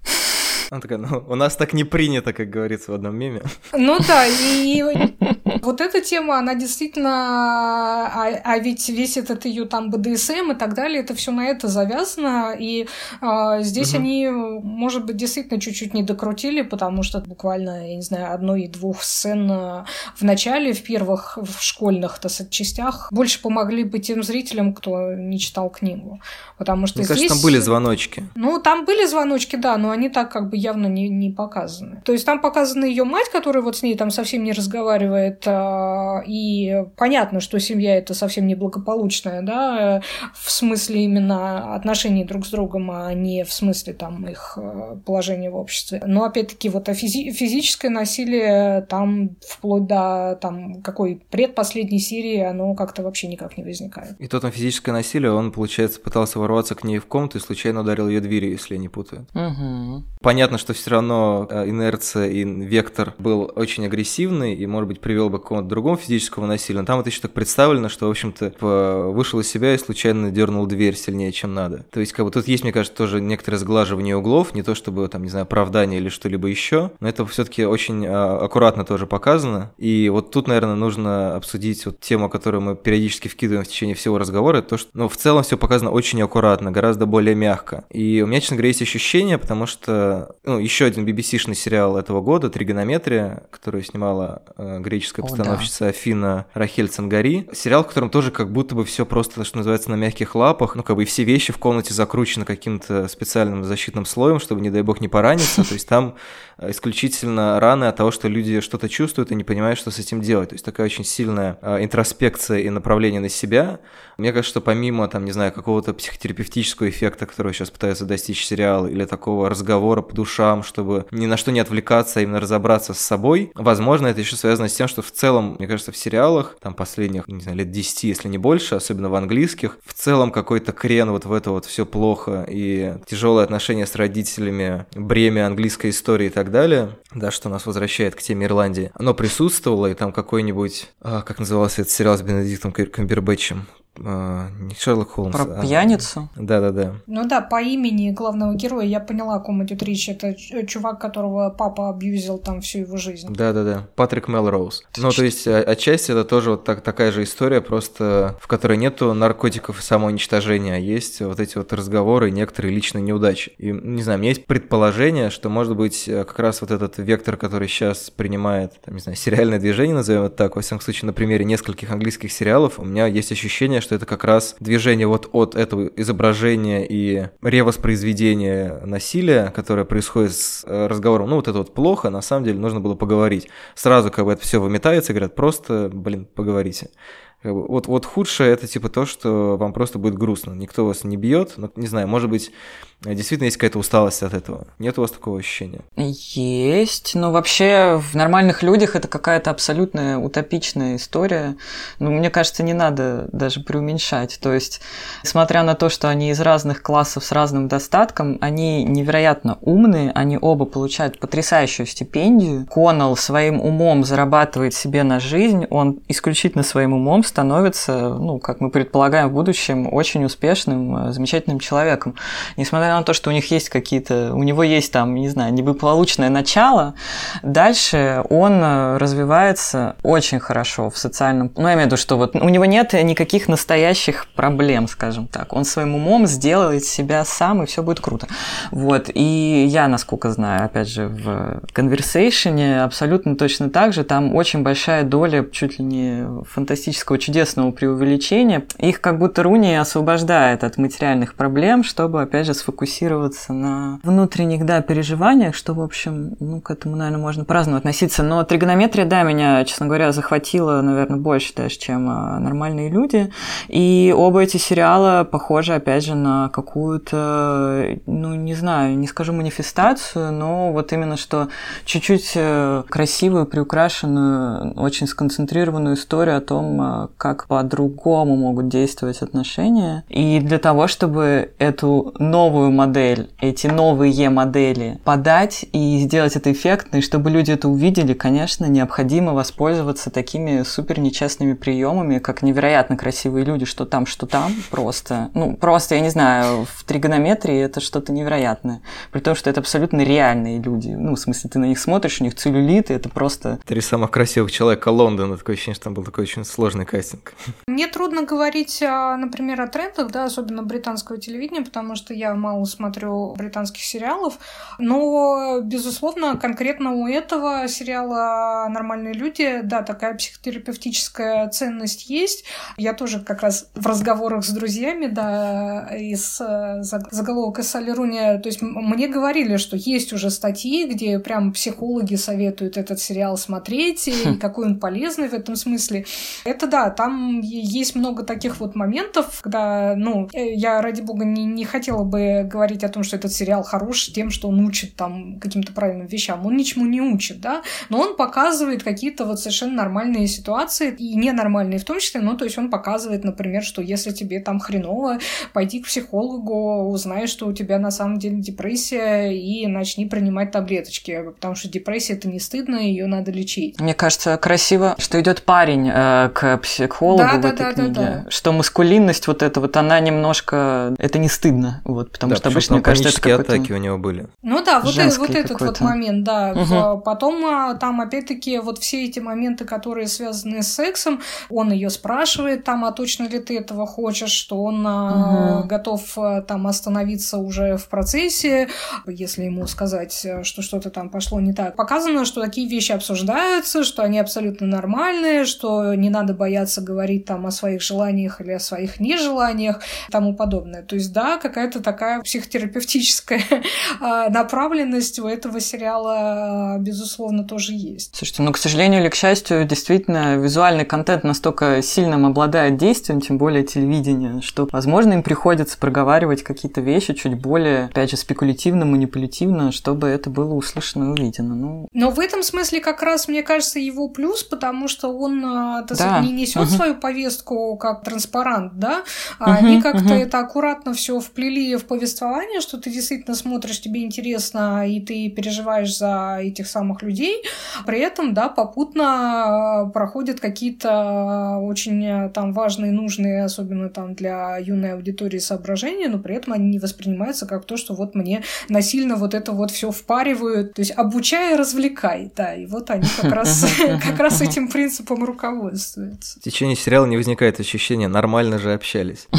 C: Она такая, ну, у нас так не принято, как говорится в одном меме.
A: Ну да, и вот эта тема, она действительно, а, а ведь весь этот ее там БДСМ и так далее, это все на это завязано, и а, здесь угу. они, может быть, действительно чуть-чуть не докрутили, потому что буквально, я не знаю, одной и двух сцен а, в начале, в первых в школьных то частях больше помогли бы тем зрителям, кто не читал книгу. Потому что
C: Мне
A: здесь...
C: кажется, там были звоночки.
A: Ну, там были звоночки, да, но они так как бы явно не, не показаны. То есть там показана ее мать, которая вот с ней там совсем не разговаривает, а, и понятно, что семья это совсем не благополучная, да, в смысле именно отношений друг с другом, а не в смысле там их а, положения в обществе. Но опять-таки вот физи- физическое насилие там вплоть до там какой предпоследней серии оно как-то вообще никак не возникает.
C: И то там физическое насилие, он, получается, пытался ворваться к ней в комнату и случайно ударил ее дверью, если я не путаю.
E: Угу.
C: Понятно, что все равно э, инерция и вектор был очень агрессивный и, может быть, привел бы к какому-то другому физическому насилию. Но там это еще так представлено, что, в общем-то, вышел из себя и случайно дернул дверь сильнее, чем надо. То есть, как бы тут есть, мне кажется, тоже некоторое сглаживание углов, не то чтобы, там, не знаю, оправдание или что-либо еще, но это все-таки очень а, аккуратно тоже показано. И вот тут, наверное, нужно обсудить вот тему, которую мы периодически вкидываем в течение всего разговора, то, что, ну, в целом все показано очень аккуратно, гораздо более мягко. И у меня, честно говоря, есть ощущение, потому что ну, еще один BBC-шный сериал этого года «Тригонометрия», который снимала э, греческая постановщица О, да. Афина Рахель Цангари. Сериал, в котором тоже как будто бы все просто, что называется, на мягких лапах. Ну, как бы и все вещи в комнате закручены каким-то специальным защитным слоем, чтобы, не дай бог, не пораниться. То есть там э, исключительно раны от того, что люди что-то чувствуют и не понимают, что с этим делать. То есть такая очень сильная э, интроспекция и направление на себя. Мне кажется, что помимо, там, не знаю, какого-то психотерапевта терапевтического эффекта, которого сейчас пытаются достичь сериал, или такого разговора по душам, чтобы ни на что не отвлекаться, а именно разобраться с собой. Возможно, это еще связано с тем, что в целом, мне кажется, в сериалах, там последних, не знаю, лет 10, если не больше, особенно в английских, в целом какой-то крен вот в это вот все плохо и тяжелые отношения с родителями, бремя английской истории и так далее, да, что нас возвращает к теме Ирландии, оно присутствовало, и там какой-нибудь, а, как назывался этот сериал с Бенедиктом Камбербэтчем, э, не Шерлок Холмс.
E: Про а... пьяницу?
C: Да-да-да.
A: Ну да, по имени главного героя я поняла, о ком идет речь. Это чувак, которого папа абьюзил там всю его жизнь.
C: Да-да-да, Патрик Мелроуз. Ну, то есть, отчасти это тоже вот так, такая же история, просто в которой нету наркотиков и самоуничтожения, а есть вот эти вот разговоры и некоторые личные неудачи. И, не знаю, у меня есть предположение, что, может быть, как раз вот этот вектор, который сейчас принимает, там, не знаю, сериальное движение, назовем это так, во всяком случае, на примере нескольких английских сериалов, у меня есть ощущение, что это как раз движение вот от этого изображения и ревоспроизведения насилия, которое происходит с э, разговором, ну вот это вот плохо, на самом деле нужно было поговорить. Сразу как бы это все выметается, говорят, просто, блин, поговорите. Вот, вот худшее это типа то, что вам просто будет грустно. Никто вас не бьет, но не знаю, может быть, действительно есть какая-то усталость от этого. Нет у вас такого ощущения?
E: Есть, но вообще в нормальных людях это какая-то абсолютная утопичная история. Ну, мне кажется, не надо даже преуменьшать. То есть, несмотря на то, что они из разных классов с разным достатком, они невероятно умные, они оба получают потрясающую стипендию. Коннелл своим умом зарабатывает себе на жизнь, он исключительно своим умом становится, ну, как мы предполагаем в будущем, очень успешным, замечательным человеком. Несмотря на то, что у них есть какие-то, у него есть там, не знаю, неблагополучное начало, дальше он э, развивается очень хорошо в социальном... Ну, я имею в виду, что вот у него нет никаких настоящих проблем, скажем так. Он своим умом сделает себя сам, и все будет круто. Вот. И я, насколько знаю, опять же, в конверсейшене абсолютно точно так же. Там очень большая доля чуть ли не фантастического, чудесного преувеличения. Их как будто Руни освобождает от материальных проблем, чтобы, опять же, сфокусироваться фокусироваться на внутренних, да, переживаниях, что, в общем, ну, к этому, наверное, можно по-разному относиться. Но тригонометрия, да, меня, честно говоря, захватила, наверное, больше даже, чем а, нормальные люди. И оба эти сериала похожи, опять же, на какую-то, ну, не знаю, не скажу манифестацию, но вот именно что чуть-чуть э, красивую, приукрашенную, очень сконцентрированную историю о том, а, как по-другому могут действовать отношения. И для того, чтобы эту новую модель, эти новые модели подать и сделать это эффектно, и чтобы люди это увидели, конечно, необходимо воспользоваться такими супер нечестными приемами, как невероятно красивые люди, что там, что там, просто. Ну, просто, я не знаю, в тригонометрии это что-то невероятное. При том, что это абсолютно реальные люди. Ну, в смысле, ты на них смотришь, у них целлюлит, и это просто...
C: Три самых красивых человека Лондона. Такое ощущение, что там был такой очень сложный кастинг.
A: Мне трудно говорить, а, например, о трендах, да, особенно британского телевидения, потому что я мало смотрю британских сериалов, но, безусловно, конкретно у этого сериала «Нормальные люди», да, такая психотерапевтическая ценность есть. Я тоже как раз в разговорах с друзьями, да, из э, заголовок из Солеруни, то есть мне говорили, что есть уже статьи, где прям психологи советуют этот сериал смотреть, и какой он полезный в этом смысле. Это да, там есть много таких вот моментов, когда, ну, э, я, ради бога, не, не хотела бы говорить о том, что этот сериал хорош тем, что он учит там каким-то правильным вещам. Он ничему не учит, да, но он показывает какие-то вот совершенно нормальные ситуации и ненормальные в том числе, ну, то есть он показывает, например, что если тебе там хреново, пойди к психологу, узнай, что у тебя на самом деле депрессия и начни принимать таблеточки, потому что депрессия это не стыдно, ее надо лечить.
E: Мне кажется, красиво, что идет парень э, к психологу да, в да, этой да, книге, да, да. что маскулинность вот эта вот, она немножко, это не стыдно, вот, потому да, что обычно, мне кажется, это
C: атаки у него были.
A: Ну да, вот, э, вот этот вот момент, да. Угу. Потом а, там опять-таки вот все эти моменты, которые связаны с сексом, он ее спрашивает там, а точно ли ты этого хочешь, что он угу. готов там остановиться уже в процессе, если ему сказать, что что-то там пошло не так. Показано, что такие вещи обсуждаются, что они абсолютно нормальные, что не надо бояться говорить там о своих желаниях или о своих нежеланиях и тому подобное. То есть, да, какая-то такая психотерапевтическая а, направленность у этого сериала, безусловно, тоже есть.
E: Слушайте, ну, к сожалению или к счастью, действительно, визуальный контент настолько сильным обладает действием, тем более телевидение, что, возможно, им приходится проговаривать какие-то вещи чуть более, опять же, спекулятивно, манипулятивно, чтобы это было услышано и увидено. Ну...
A: Но в этом смысле как раз, мне кажется, его плюс, потому что он а, да. не несет несет uh-huh. свою повестку как транспарант, да, а uh-huh, они как-то uh-huh. это аккуратно все вплели в повествование, что ты действительно смотришь, тебе интересно, и ты переживаешь за этих самых людей. При этом, да, попутно проходят какие-то очень там важные, нужные, особенно там для юной аудитории соображения, но при этом они не воспринимаются как то, что вот мне насильно вот это вот все впаривают. То есть обучай, развлекай, да, и вот они как раз, как раз этим принципом руководствуются.
C: В течение сериала не возникает ощущения, нормально же общались.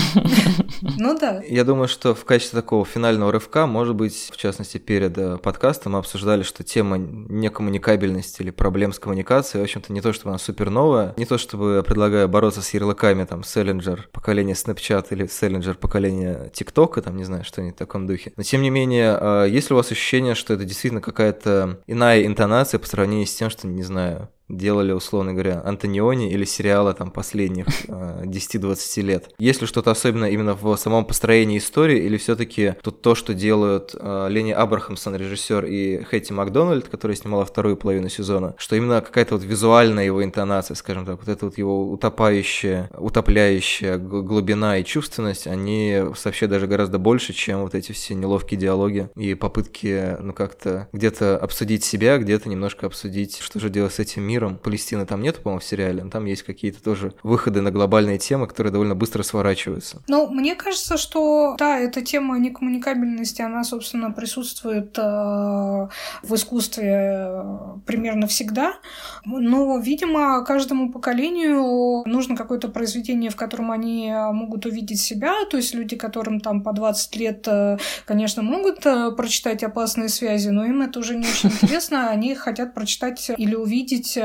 A: Ну да.
C: Я думаю, что в качестве такого финального рывка, может быть, в частности, перед э, подкастом мы обсуждали, что тема некоммуникабельности или проблем с коммуникацией, в общем-то, не то, чтобы она супер новая, не то, чтобы я предлагаю бороться с ярлыками, там, Селлинджер поколения Snapchat или Селлинджер поколения TikTok, там, не знаю, что-нибудь в таком духе. Но, тем не менее, э, есть ли у вас ощущение, что это действительно какая-то иная интонация по сравнению с тем, что, не знаю, делали, условно говоря, Антониони или сериалы там последних 10-20 э, лет. Есть ли что-то особенное именно в самом построении истории, или все-таки тут то, что делают э, Лени Абрахамсон, режиссер, и Хэти Макдональд, которая снимала вторую половину сезона, что именно какая-то вот визуальная его интонация, скажем так, вот эта вот его утопающая, утопляющая глубина и чувственность, они вообще даже гораздо больше, чем вот эти все неловкие диалоги и попытки, ну, как-то где-то обсудить себя, где-то немножко обсудить, что же делать с этим миром, миром. Палестины там нет, по-моему, в сериале, но там есть какие-то тоже выходы на глобальные темы, которые довольно быстро сворачиваются.
A: Ну, мне кажется, что да, эта тема некоммуникабельности, она, собственно, присутствует э, в искусстве э, примерно всегда. Но, видимо, каждому поколению нужно какое-то произведение, в котором они могут увидеть себя. То есть люди, которым там по 20 лет, э, конечно, могут э, прочитать опасные связи, но им это уже не очень интересно. Они хотят прочитать или увидеть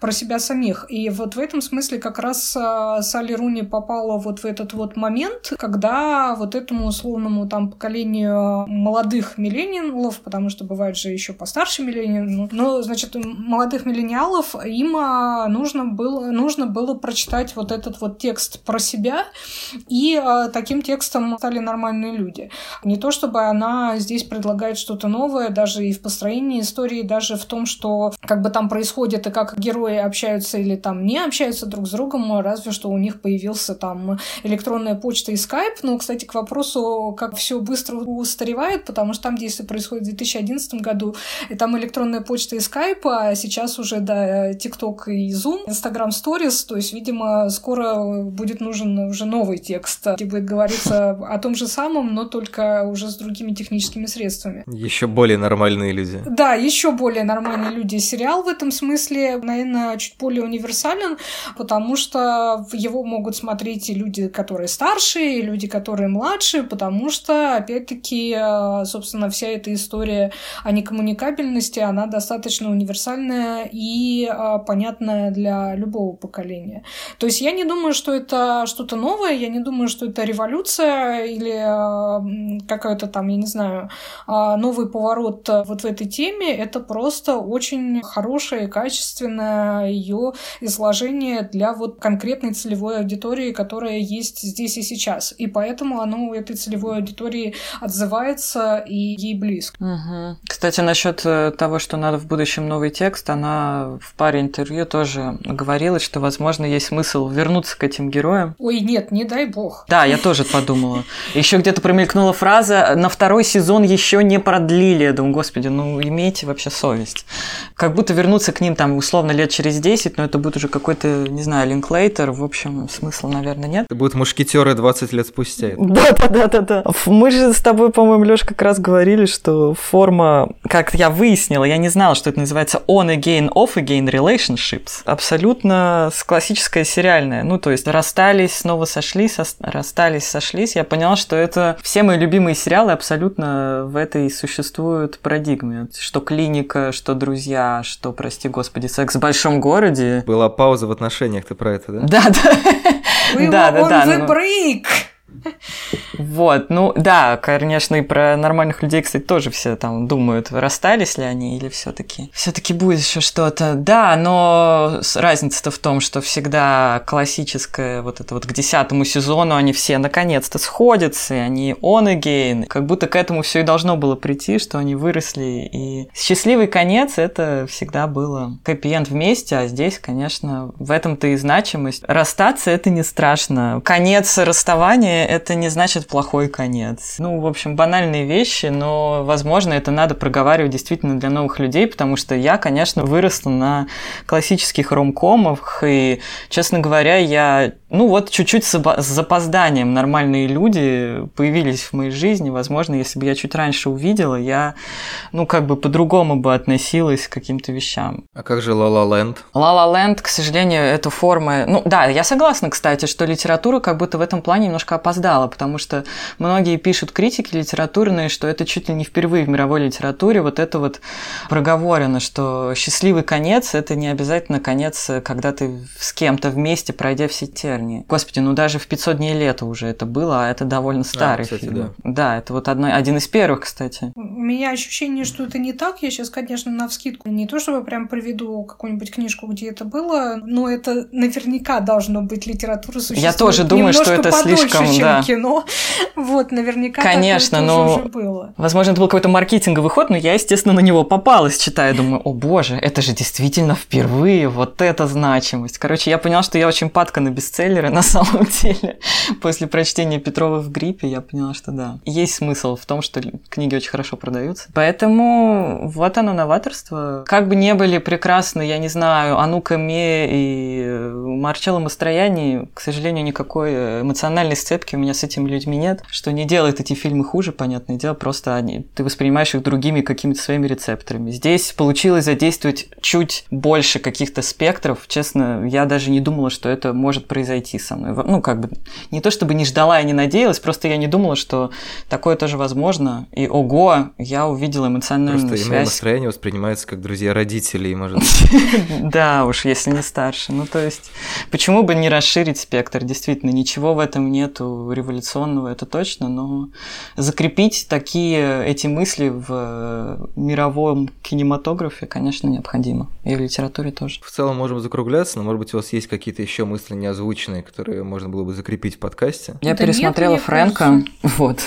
A: про себя самих. И вот в этом смысле как раз а, Салли Руни попала вот в этот вот момент, когда вот этому условному там поколению молодых миллениалов, потому что бывают же еще постарше миллениалов, но, значит, молодых миллениалов им а, нужно было, нужно было прочитать вот этот вот текст про себя, и а, таким текстом стали нормальные люди. Не то чтобы она здесь предлагает что-то новое, даже и в построении истории, даже в том, что как бы там происходит и как как герои общаются или там не общаются друг с другом, разве что у них появился там электронная почта и скайп. Но, кстати, к вопросу, как все быстро устаревает, потому что там действие происходит в 2011 году, и там электронная почта и скайп, а сейчас уже, да, ТикТок и Zoom, Instagram Stories, то есть, видимо, скоро будет нужен уже новый текст, где будет говориться о том же самом, но только уже с другими техническими средствами.
C: Еще более нормальные люди.
A: Да, еще более нормальные люди. Сериал в этом смысле наверное, чуть более универсален, потому что его могут смотреть и люди, которые старше, и люди, которые младше, потому что, опять-таки, э, собственно, вся эта история о некоммуникабельности, она достаточно универсальная и э, понятная для любого поколения. То есть я не думаю, что это что-то новое, я не думаю, что это революция или э, какой-то там, я не знаю, новый поворот вот в этой теме. Это просто очень хорошая и качественная качественное ее изложение для вот конкретной целевой аудитории, которая есть здесь и сейчас. И поэтому оно у этой целевой аудитории отзывается и ей близко.
E: Угу. Кстати, насчет э, того, что надо в будущем новый текст, она в паре интервью тоже говорила, что, возможно, есть смысл вернуться к этим героям.
A: Ой, нет, не дай бог.
E: Да, я тоже подумала. Еще где-то промелькнула фраза «на второй сезон еще не продлили». Я думаю, господи, ну имейте вообще совесть. Как будто вернуться к ним там условно условно лет через 10, но это будет уже какой-то, не знаю, линклейтер, в общем, смысла, наверное, нет.
C: Это будут мушкетеры 20 лет спустя.
E: Да, да, да, да, да. Мы же с тобой, по-моему, Лёш, как раз говорили, что форма, как я выяснила, я не знала, что это называется on again, off again relationships. Абсолютно классическая сериальная. Ну, то есть расстались, снова сошлись, расстались, сошлись. Я поняла, что это все мои любимые сериалы абсолютно в этой существуют парадигме. Что клиника, что друзья, что, прости господи, секс в большом городе.
C: Была пауза в отношениях, ты про это, да?
E: Да, да.
A: We да, да, the break.
E: Вот, ну да, конечно, и про нормальных людей, кстати, тоже все там думают, расстались ли они или все таки все таки будет еще что-то. Да, но разница-то в том, что всегда классическое вот это вот к десятому сезону они все наконец-то сходятся, и они on again. Как будто к этому все и должно было прийти, что они выросли. И счастливый конец это всегда было хэппи вместе, а здесь, конечно, в этом-то и значимость. Расстаться это не страшно. Конец расставания это не значит плохой конец. Ну, в общем, банальные вещи, но, возможно, это надо проговаривать действительно для новых людей, потому что я, конечно, выросла на классических ромкомах, и, честно говоря, я ну вот чуть-чуть с запозданием нормальные люди появились в моей жизни. Возможно, если бы я чуть раньше увидела, я, ну, как бы по-другому бы относилась к каким-то вещам.
C: А как же «Ла-Ла Ленд»?
E: «Ла-Ла Ленд», к сожалению, это форма... Ну, да, я согласна, кстати, что литература как будто в этом плане немножко опоздала, потому что многие пишут критики литературные, что это чуть ли не впервые в мировой литературе вот это вот проговорено, что счастливый конец – это не обязательно конец, когда ты с кем-то вместе, пройдя все тернии. Господи, ну даже в 500 дней лета уже это было, а это довольно а, старый а, кстати, фильм. Да. да, это вот одно, один из первых, кстати.
A: У меня ощущение, что это не так. Я сейчас, конечно, на вскидку не то, чтобы прям приведу какую-нибудь книжку, где это было, но это наверняка должно быть литература существует
E: Я тоже думаю, что это подольше, слишком, чем да.
A: кино. Вот, наверняка
E: Конечно, но уже было. Возможно, это был какой-то маркетинговый ход, но я, естественно, на него попалась, читая, думаю, о боже, это же действительно впервые, вот эта значимость. Короче, я поняла, что я очень падка на бестселлер бестселлеры на самом деле. После прочтения Петрова в гриппе я поняла, что да. Есть смысл в том, что книги очень хорошо продаются. Поэтому вот оно новаторство. Как бы не были прекрасны, я не знаю, Анука Ме и Марчелло Мастрояни, к сожалению, никакой эмоциональной сцепки у меня с этими людьми нет, что не делает эти фильмы хуже, понятное дело, просто они, ты воспринимаешь их другими какими-то своими рецепторами. Здесь получилось задействовать чуть больше каких-то спектров. Честно, я даже не думала, что это может произойти со мной. Ну, как бы, не то чтобы не ждала и не надеялась, просто я не думала, что такое тоже возможно. И ого, я увидела эмоциональную
C: просто
E: связь.
C: настроение воспринимается как друзья родителей, может
E: Да уж, если не старше. Ну, то есть, почему бы не расширить спектр? Действительно, ничего в этом нету революционного, это точно, но закрепить такие эти мысли в мировом кинематографе, конечно, необходимо. И в литературе тоже.
C: В целом можем закругляться, но, может быть, у вас есть какие-то еще мысли не озвученные озвученные, которые можно было бы закрепить в подкасте.
E: Я да пересмотрела нет, Фрэнка. Вот.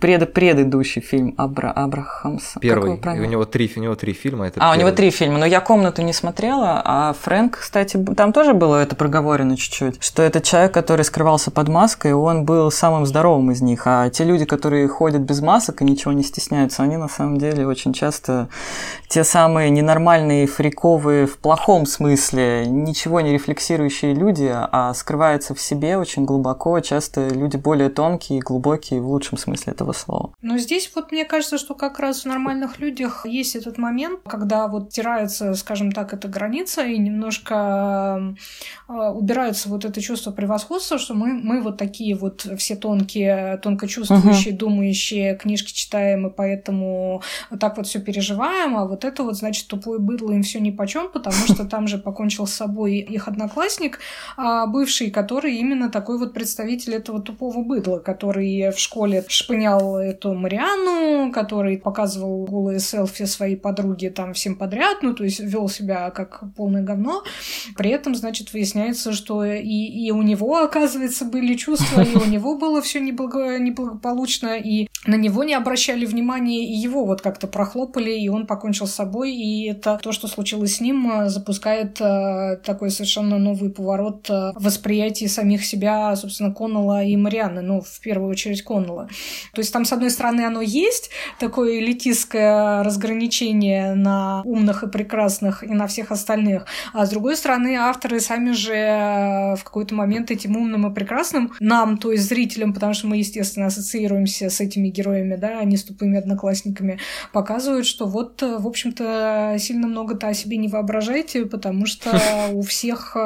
E: Пред, предыдущий фильм Абра, Абрахамса.
C: Первый. И у него три, у него три фильма. Это
E: а, первый. у него три фильма. Но я комнату не смотрела, а Фрэнк, кстати, там тоже было это проговорено чуть-чуть, что это человек, который скрывался под маской, он был самым здоровым из них. А те люди, которые ходят без масок и ничего не стесняются, они на самом деле очень часто те самые ненормальные, фриковые в плохом смысле, ничего не рефлексирующие люди, а скрывается в себе очень глубоко. Часто люди более тонкие глубокие в лучшем смысле этого слова.
A: Но здесь вот мне кажется, что как раз в нормальных людях есть этот момент, когда вот тирается, скажем так, эта граница и немножко э, убирается вот это чувство превосходства, что мы, мы вот такие вот все тонкие, тонко чувствующие, uh-huh. думающие, книжки читаем, и поэтому так вот все переживаем, а вот это вот, значит, тупое быдло им все ни почем, потому что там же покончил с собой их одноклассник, а бывший который именно такой вот представитель этого тупого быдла, который в школе шпынял эту Марианну, который показывал голые селфи своей подруге там всем подряд, ну, то есть вел себя как полное говно. При этом, значит, выясняется, что и, и у него, оказывается, были чувства, у него было все неблаго, неблагополучно, и на него не обращали внимания, и его вот как-то прохлопали, и он покончил с собой, и это то, что случилось с ним, запускает э, такой совершенно новый поворот э, восприятия самих себя, собственно, Коннелла и Марианны, ну, в первую очередь Коннелла. То есть там, с одной стороны, оно есть, такое элитистское разграничение на умных и прекрасных и на всех остальных, а с другой стороны, авторы сами же в какой-то момент этим умным и прекрасным нам, то есть зрителям, потому что мы, естественно, ассоциируемся с этими героями, да, а не с тупыми одноклассниками, показывают, что вот, в общем-то, сильно много-то о себе не воображайте, потому что у всех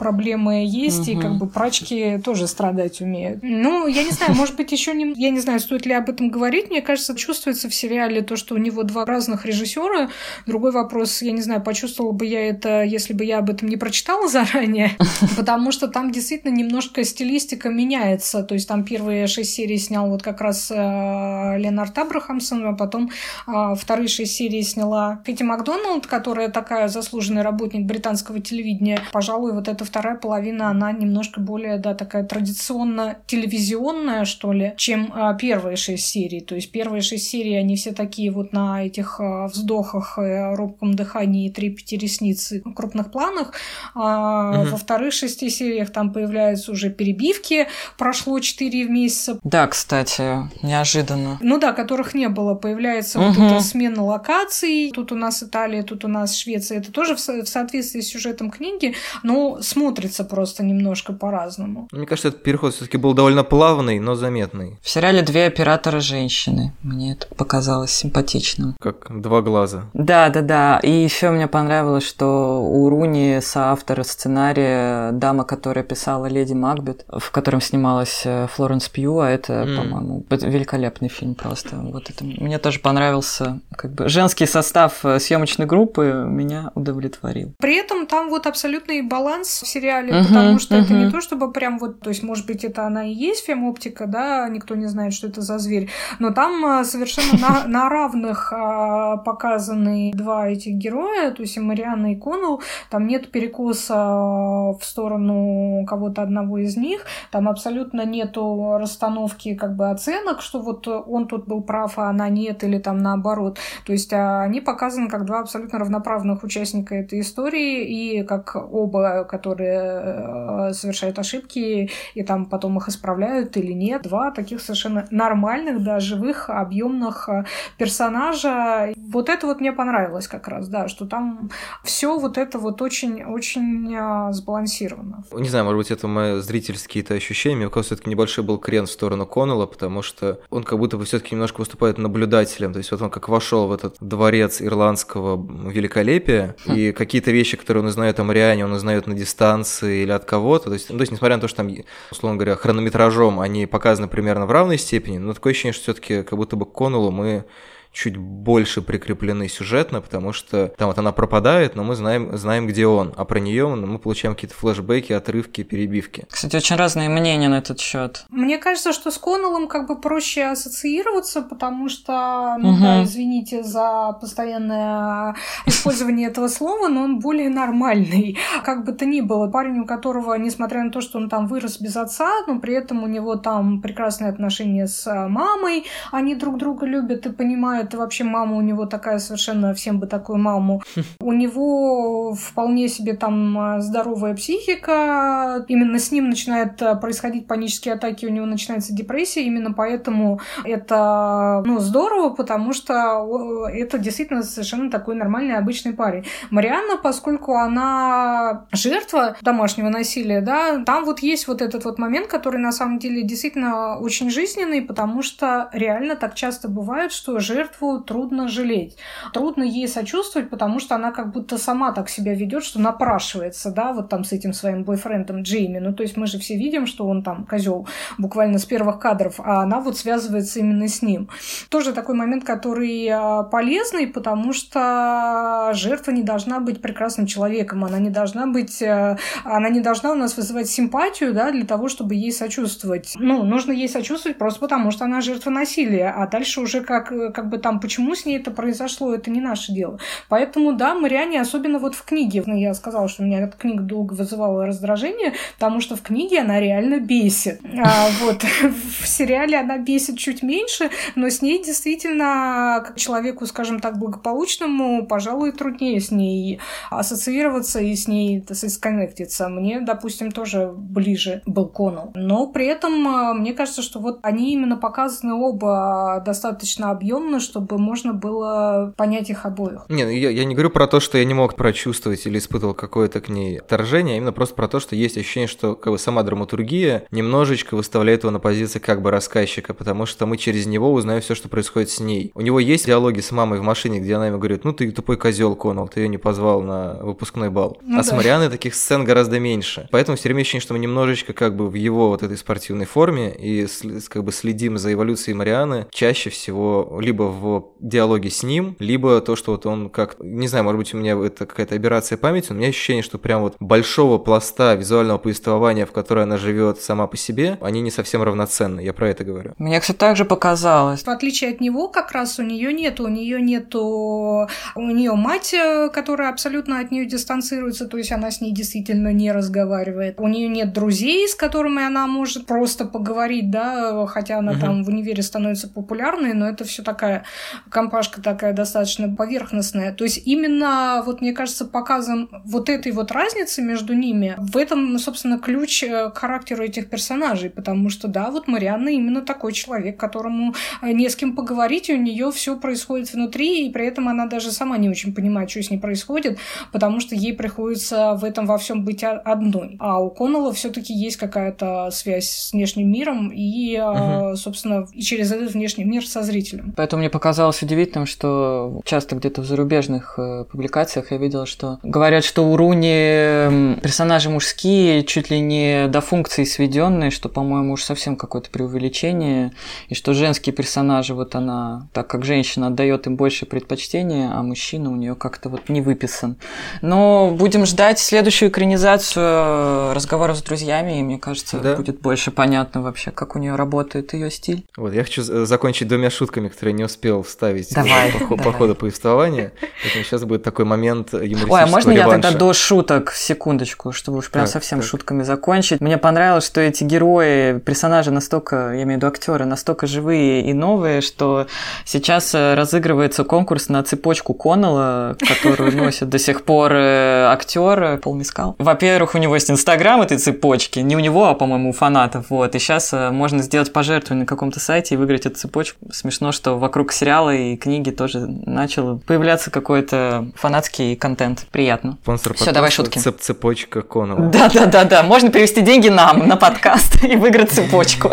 A: проблемы есть, и как бы прачки тоже страдать умеют. Ну, я не знаю, может быть, еще не... Я не знаю, стоит ли об этом говорить. Мне кажется, чувствуется в сериале то, что у него два разных режиссера. Другой вопрос, я не знаю, почувствовала бы я это, если бы я об этом не прочитала заранее, потому что там действительно немножко стилистика меняется. То есть там первые шесть серий снял вот как раз э, Леонард Абрахамсон, а потом э, вторые шесть серий сняла Кэти Макдоналд, которая такая заслуженный работник британского телевидения. Пожалуй, вот эта вторая половина, она немножко более, да, такая традиционно телевизионная, что ли, чем э, первые шесть серий. То есть первые шесть серий, они все такие вот на этих вздохах, робком дыхании и трепете ресниц крупных планах. А угу. Во вторых шести сериях там появляются уже перебивки. Прошло четыре месяца.
E: Да, кстати, неожиданно.
A: Ну да, которых не было. Появляется угу. вот эта смена локаций. Тут у нас Италия, тут у нас Швеция. Это тоже в, в соответствии с сюжетом книги, но смотрится просто немножко по-разному.
C: Мне кажется, этот переход все-таки был довольно плавный, но заметный.
E: В сериале две оператора женщины. Мне это показалось симпатичным.
C: Как два глаза.
E: Да, да, да. И еще мне понравилось, что у Руни соавтора сценария дама, которая писала «Леди Макбет», в котором снималась э, Флоренс Пью, а это, mm. по-моему, великолепный фильм просто. Вот это мне тоже понравился. Как бы женский состав э, съемочной группы меня удовлетворил.
A: При этом там вот абсолютный баланс в сериале, uh-huh, потому что uh-huh. это не то, чтобы прям вот, то есть, может быть, это она и есть фемоптика, да, никто не знает, что это за зверь, но там э, совершенно на, на равных а, показаны два этих героя, то есть и Марианна и Коннелл, там нет перекоса в сторону кого-то одного из них, там абсолютно нету расстановки как бы оценок, что вот он тут был прав, а она нет, или там наоборот. То есть а, они показаны как два абсолютно равноправных участника этой истории, и как оба, которые э, совершают ошибки, и там потом их исправляют или нет. Два таких совершенно нормальных, да, живых, объемных э, персонажа. Вот это вот мне понравилось как раз, да, что там все вот это вот очень-очень а, сбалансировано.
C: Не знаю, может быть, это мои зрительские то ощущения. Кажется, все-таки небольшой был крен в сторону Коннелла, потому что он как будто бы все-таки немножко выступает наблюдателем. То есть вот он как вошел в этот дворец ирландского великолепия, хм. и какие-то вещи, которые он узнает о Мариане, он узнает на дистанции или от кого-то. То есть, ну, то есть, несмотря на то, что там, условно говоря, хронометражом они показаны примерно в равной степени, но такое ощущение, что все-таки как будто бы к Коннеллу мы чуть больше прикреплены сюжетно, потому что там вот она пропадает, но мы знаем, знаем где он, а про нее мы получаем какие-то флешбеки, отрывки, перебивки.
E: Кстати, очень разные мнения на этот счет.
A: Мне кажется, что с Коннеллом как бы проще ассоциироваться, потому что, ну угу. да, извините за постоянное использование этого слова, но он более нормальный. Как бы то ни было, парень, у которого, несмотря на то, что он там вырос без отца, но при этом у него там прекрасные отношения с мамой, они друг друга любят и понимают, это вообще мама у него такая совершенно, всем бы такую маму. У него вполне себе там а, здоровая психика, именно с ним начинают а, происходить панические атаки, у него начинается депрессия, именно поэтому это ну, здорово, потому что это действительно совершенно такой нормальный обычный парень. Марианна, поскольку она жертва домашнего насилия, да, там вот есть вот этот вот момент, который на самом деле действительно очень жизненный, потому что реально так часто бывает, что жертва жертву трудно жалеть. Трудно ей сочувствовать, потому что она как будто сама так себя ведет, что напрашивается, да, вот там с этим своим бойфрендом Джейми. Ну, то есть мы же все видим, что он там козел буквально с первых кадров, а она вот связывается именно с ним. Тоже такой момент, который а, полезный, потому что жертва не должна быть прекрасным человеком, она не должна быть, э, она не должна у нас вызывать симпатию, да, для того, чтобы ей сочувствовать. Ну, нужно ей сочувствовать просто потому, что она жертва насилия, а дальше уже как, как бы там, почему с ней это произошло, это не наше дело. Поэтому, да, Мариане, особенно вот в книге, ну, я сказала, что у меня эта книга долго вызывала раздражение, потому что в книге она реально бесит. А вот в сериале она бесит чуть меньше, но с ней действительно, как человеку, скажем так, благополучному, пожалуй, труднее с ней ассоциироваться и с ней сконнектиться. Мне, допустим, тоже ближе был Коннелл. Но при этом а, мне кажется, что вот они именно показаны оба достаточно объемно, чтобы можно было понять их обоих.
C: Не, ну я, я не говорю про то, что я не мог прочувствовать или испытывал какое-то к ней отторжение, а именно просто про то, что есть ощущение, что как бы сама драматургия немножечко выставляет его на позиции как бы рассказчика, потому что мы через него узнаем все, что происходит с ней. У него есть диалоги с мамой в машине, где она ему говорит, ну ты тупой козел, Коннелл, ты ее не позвал на выпускной бал. Ну, а да. с Марианой таких сцен гораздо меньше. Поэтому все время ощущение, что мы немножечко как бы в его вот этой спортивной форме и как бы следим за эволюцией Марианы чаще всего либо в в диалоге с ним, либо то, что вот он как, не знаю, может быть, у меня это какая-то операция памяти, но у меня ощущение, что прям вот большого пласта визуального повествования, в которой она живет сама по себе, они не совсем равноценны. Я про это говорю.
E: Мне, кстати, также показалось.
A: В отличие от него, как раз у нее нет, у нее нету, у нее мать, э, которая абсолютно от нее дистанцируется, то есть она с ней действительно не разговаривает. У нее нет друзей, с которыми она может просто поговорить, да, хотя она угу. там в универе становится популярной, но это все такая компашка такая достаточно поверхностная. То есть именно, вот мне кажется, показом вот этой вот разницы между ними, в этом, собственно, ключ э, к характеру этих персонажей, потому что, да, вот Марианна именно такой человек, которому э, не с кем поговорить, и у нее все происходит внутри, и при этом она даже сама не очень понимает, что с ней происходит, потому что ей приходится в этом во всем быть одной. А у Коннелла все-таки есть какая-то связь с внешним миром, и, угу. собственно, и через этот внешний мир со зрителем.
E: Поэтому мне показалось удивительным, что часто где-то в зарубежных э, публикациях я видела, что говорят, что у Руни персонажи мужские, чуть ли не до функции сведенные, что, по-моему, уж совсем какое-то преувеличение, и что женские персонажи, вот она, так как женщина отдает им больше предпочтения, а мужчина у нее как-то вот не выписан. Но будем ждать следующую экранизацию э, разговора с друзьями, и мне кажется, да. будет больше понятно вообще, как у нее работает ее стиль.
C: Вот, я хочу закончить двумя шутками, которые не успел вставить давай, по, давай. по ходу повествования. Поэтому сейчас будет такой момент юмористического Ой, а
E: можно
C: реванша.
E: я тогда до шуток, секундочку, чтобы уж прям так, совсем так. шутками закончить? Мне понравилось, что эти герои, персонажи настолько, я имею в виду актеры, настолько живые и новые, что сейчас э, разыгрывается конкурс на цепочку Коннелла, которую носит до сих пор э, актер Пол Мискал. Во-первых, у него есть инстаграм этой цепочки, не у него, а, по-моему, у фанатов, вот, и сейчас э, можно сделать пожертвование на каком-то сайте и выиграть эту цепочку. Смешно, что вокруг сериала и книги тоже начал появляться какой-то фанатский контент. Приятно.
C: Спонсор Все, давай шутки. Цеп цепочка Коннелла.
E: Да-да-да-да, можно перевести деньги нам на подкаст и выиграть цепочку.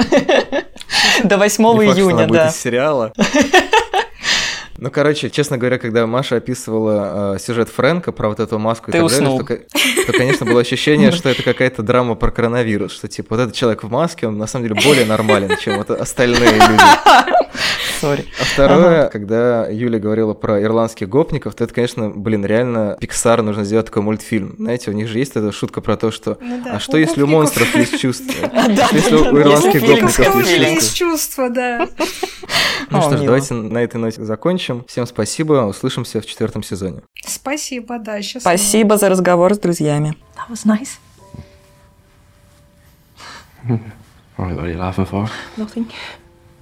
E: До 8 июня, да.
C: сериала. Ну, короче, честно говоря, когда Маша описывала э, сюжет Фрэнка про вот эту маску
E: Ты
C: и так
E: уснул.
C: далее, то, то, конечно, было ощущение, что это какая-то драма про коронавирус, что, типа, вот этот человек в маске, он на самом деле более норmalен, чем вот остальные люди.
E: Sorry.
C: А второе, ага. когда Юля говорила про ирландских гопников, то это, конечно, блин, реально Pixar нужно сделать такой мультфильм. Знаете, у них же есть эта шутка про то, что ну, да. а что у если у монстров есть чувства? Если у ирландских гопников
A: есть чувства? да.
C: Ну что ж, давайте на этой ноте закончим. Всем спасибо, услышимся в четвертом сезоне.
A: Спасибо, да,
E: счастливо. Спасибо за разговор с друзьями.
A: That was nice.
B: What are you laughing for?
A: Nothing.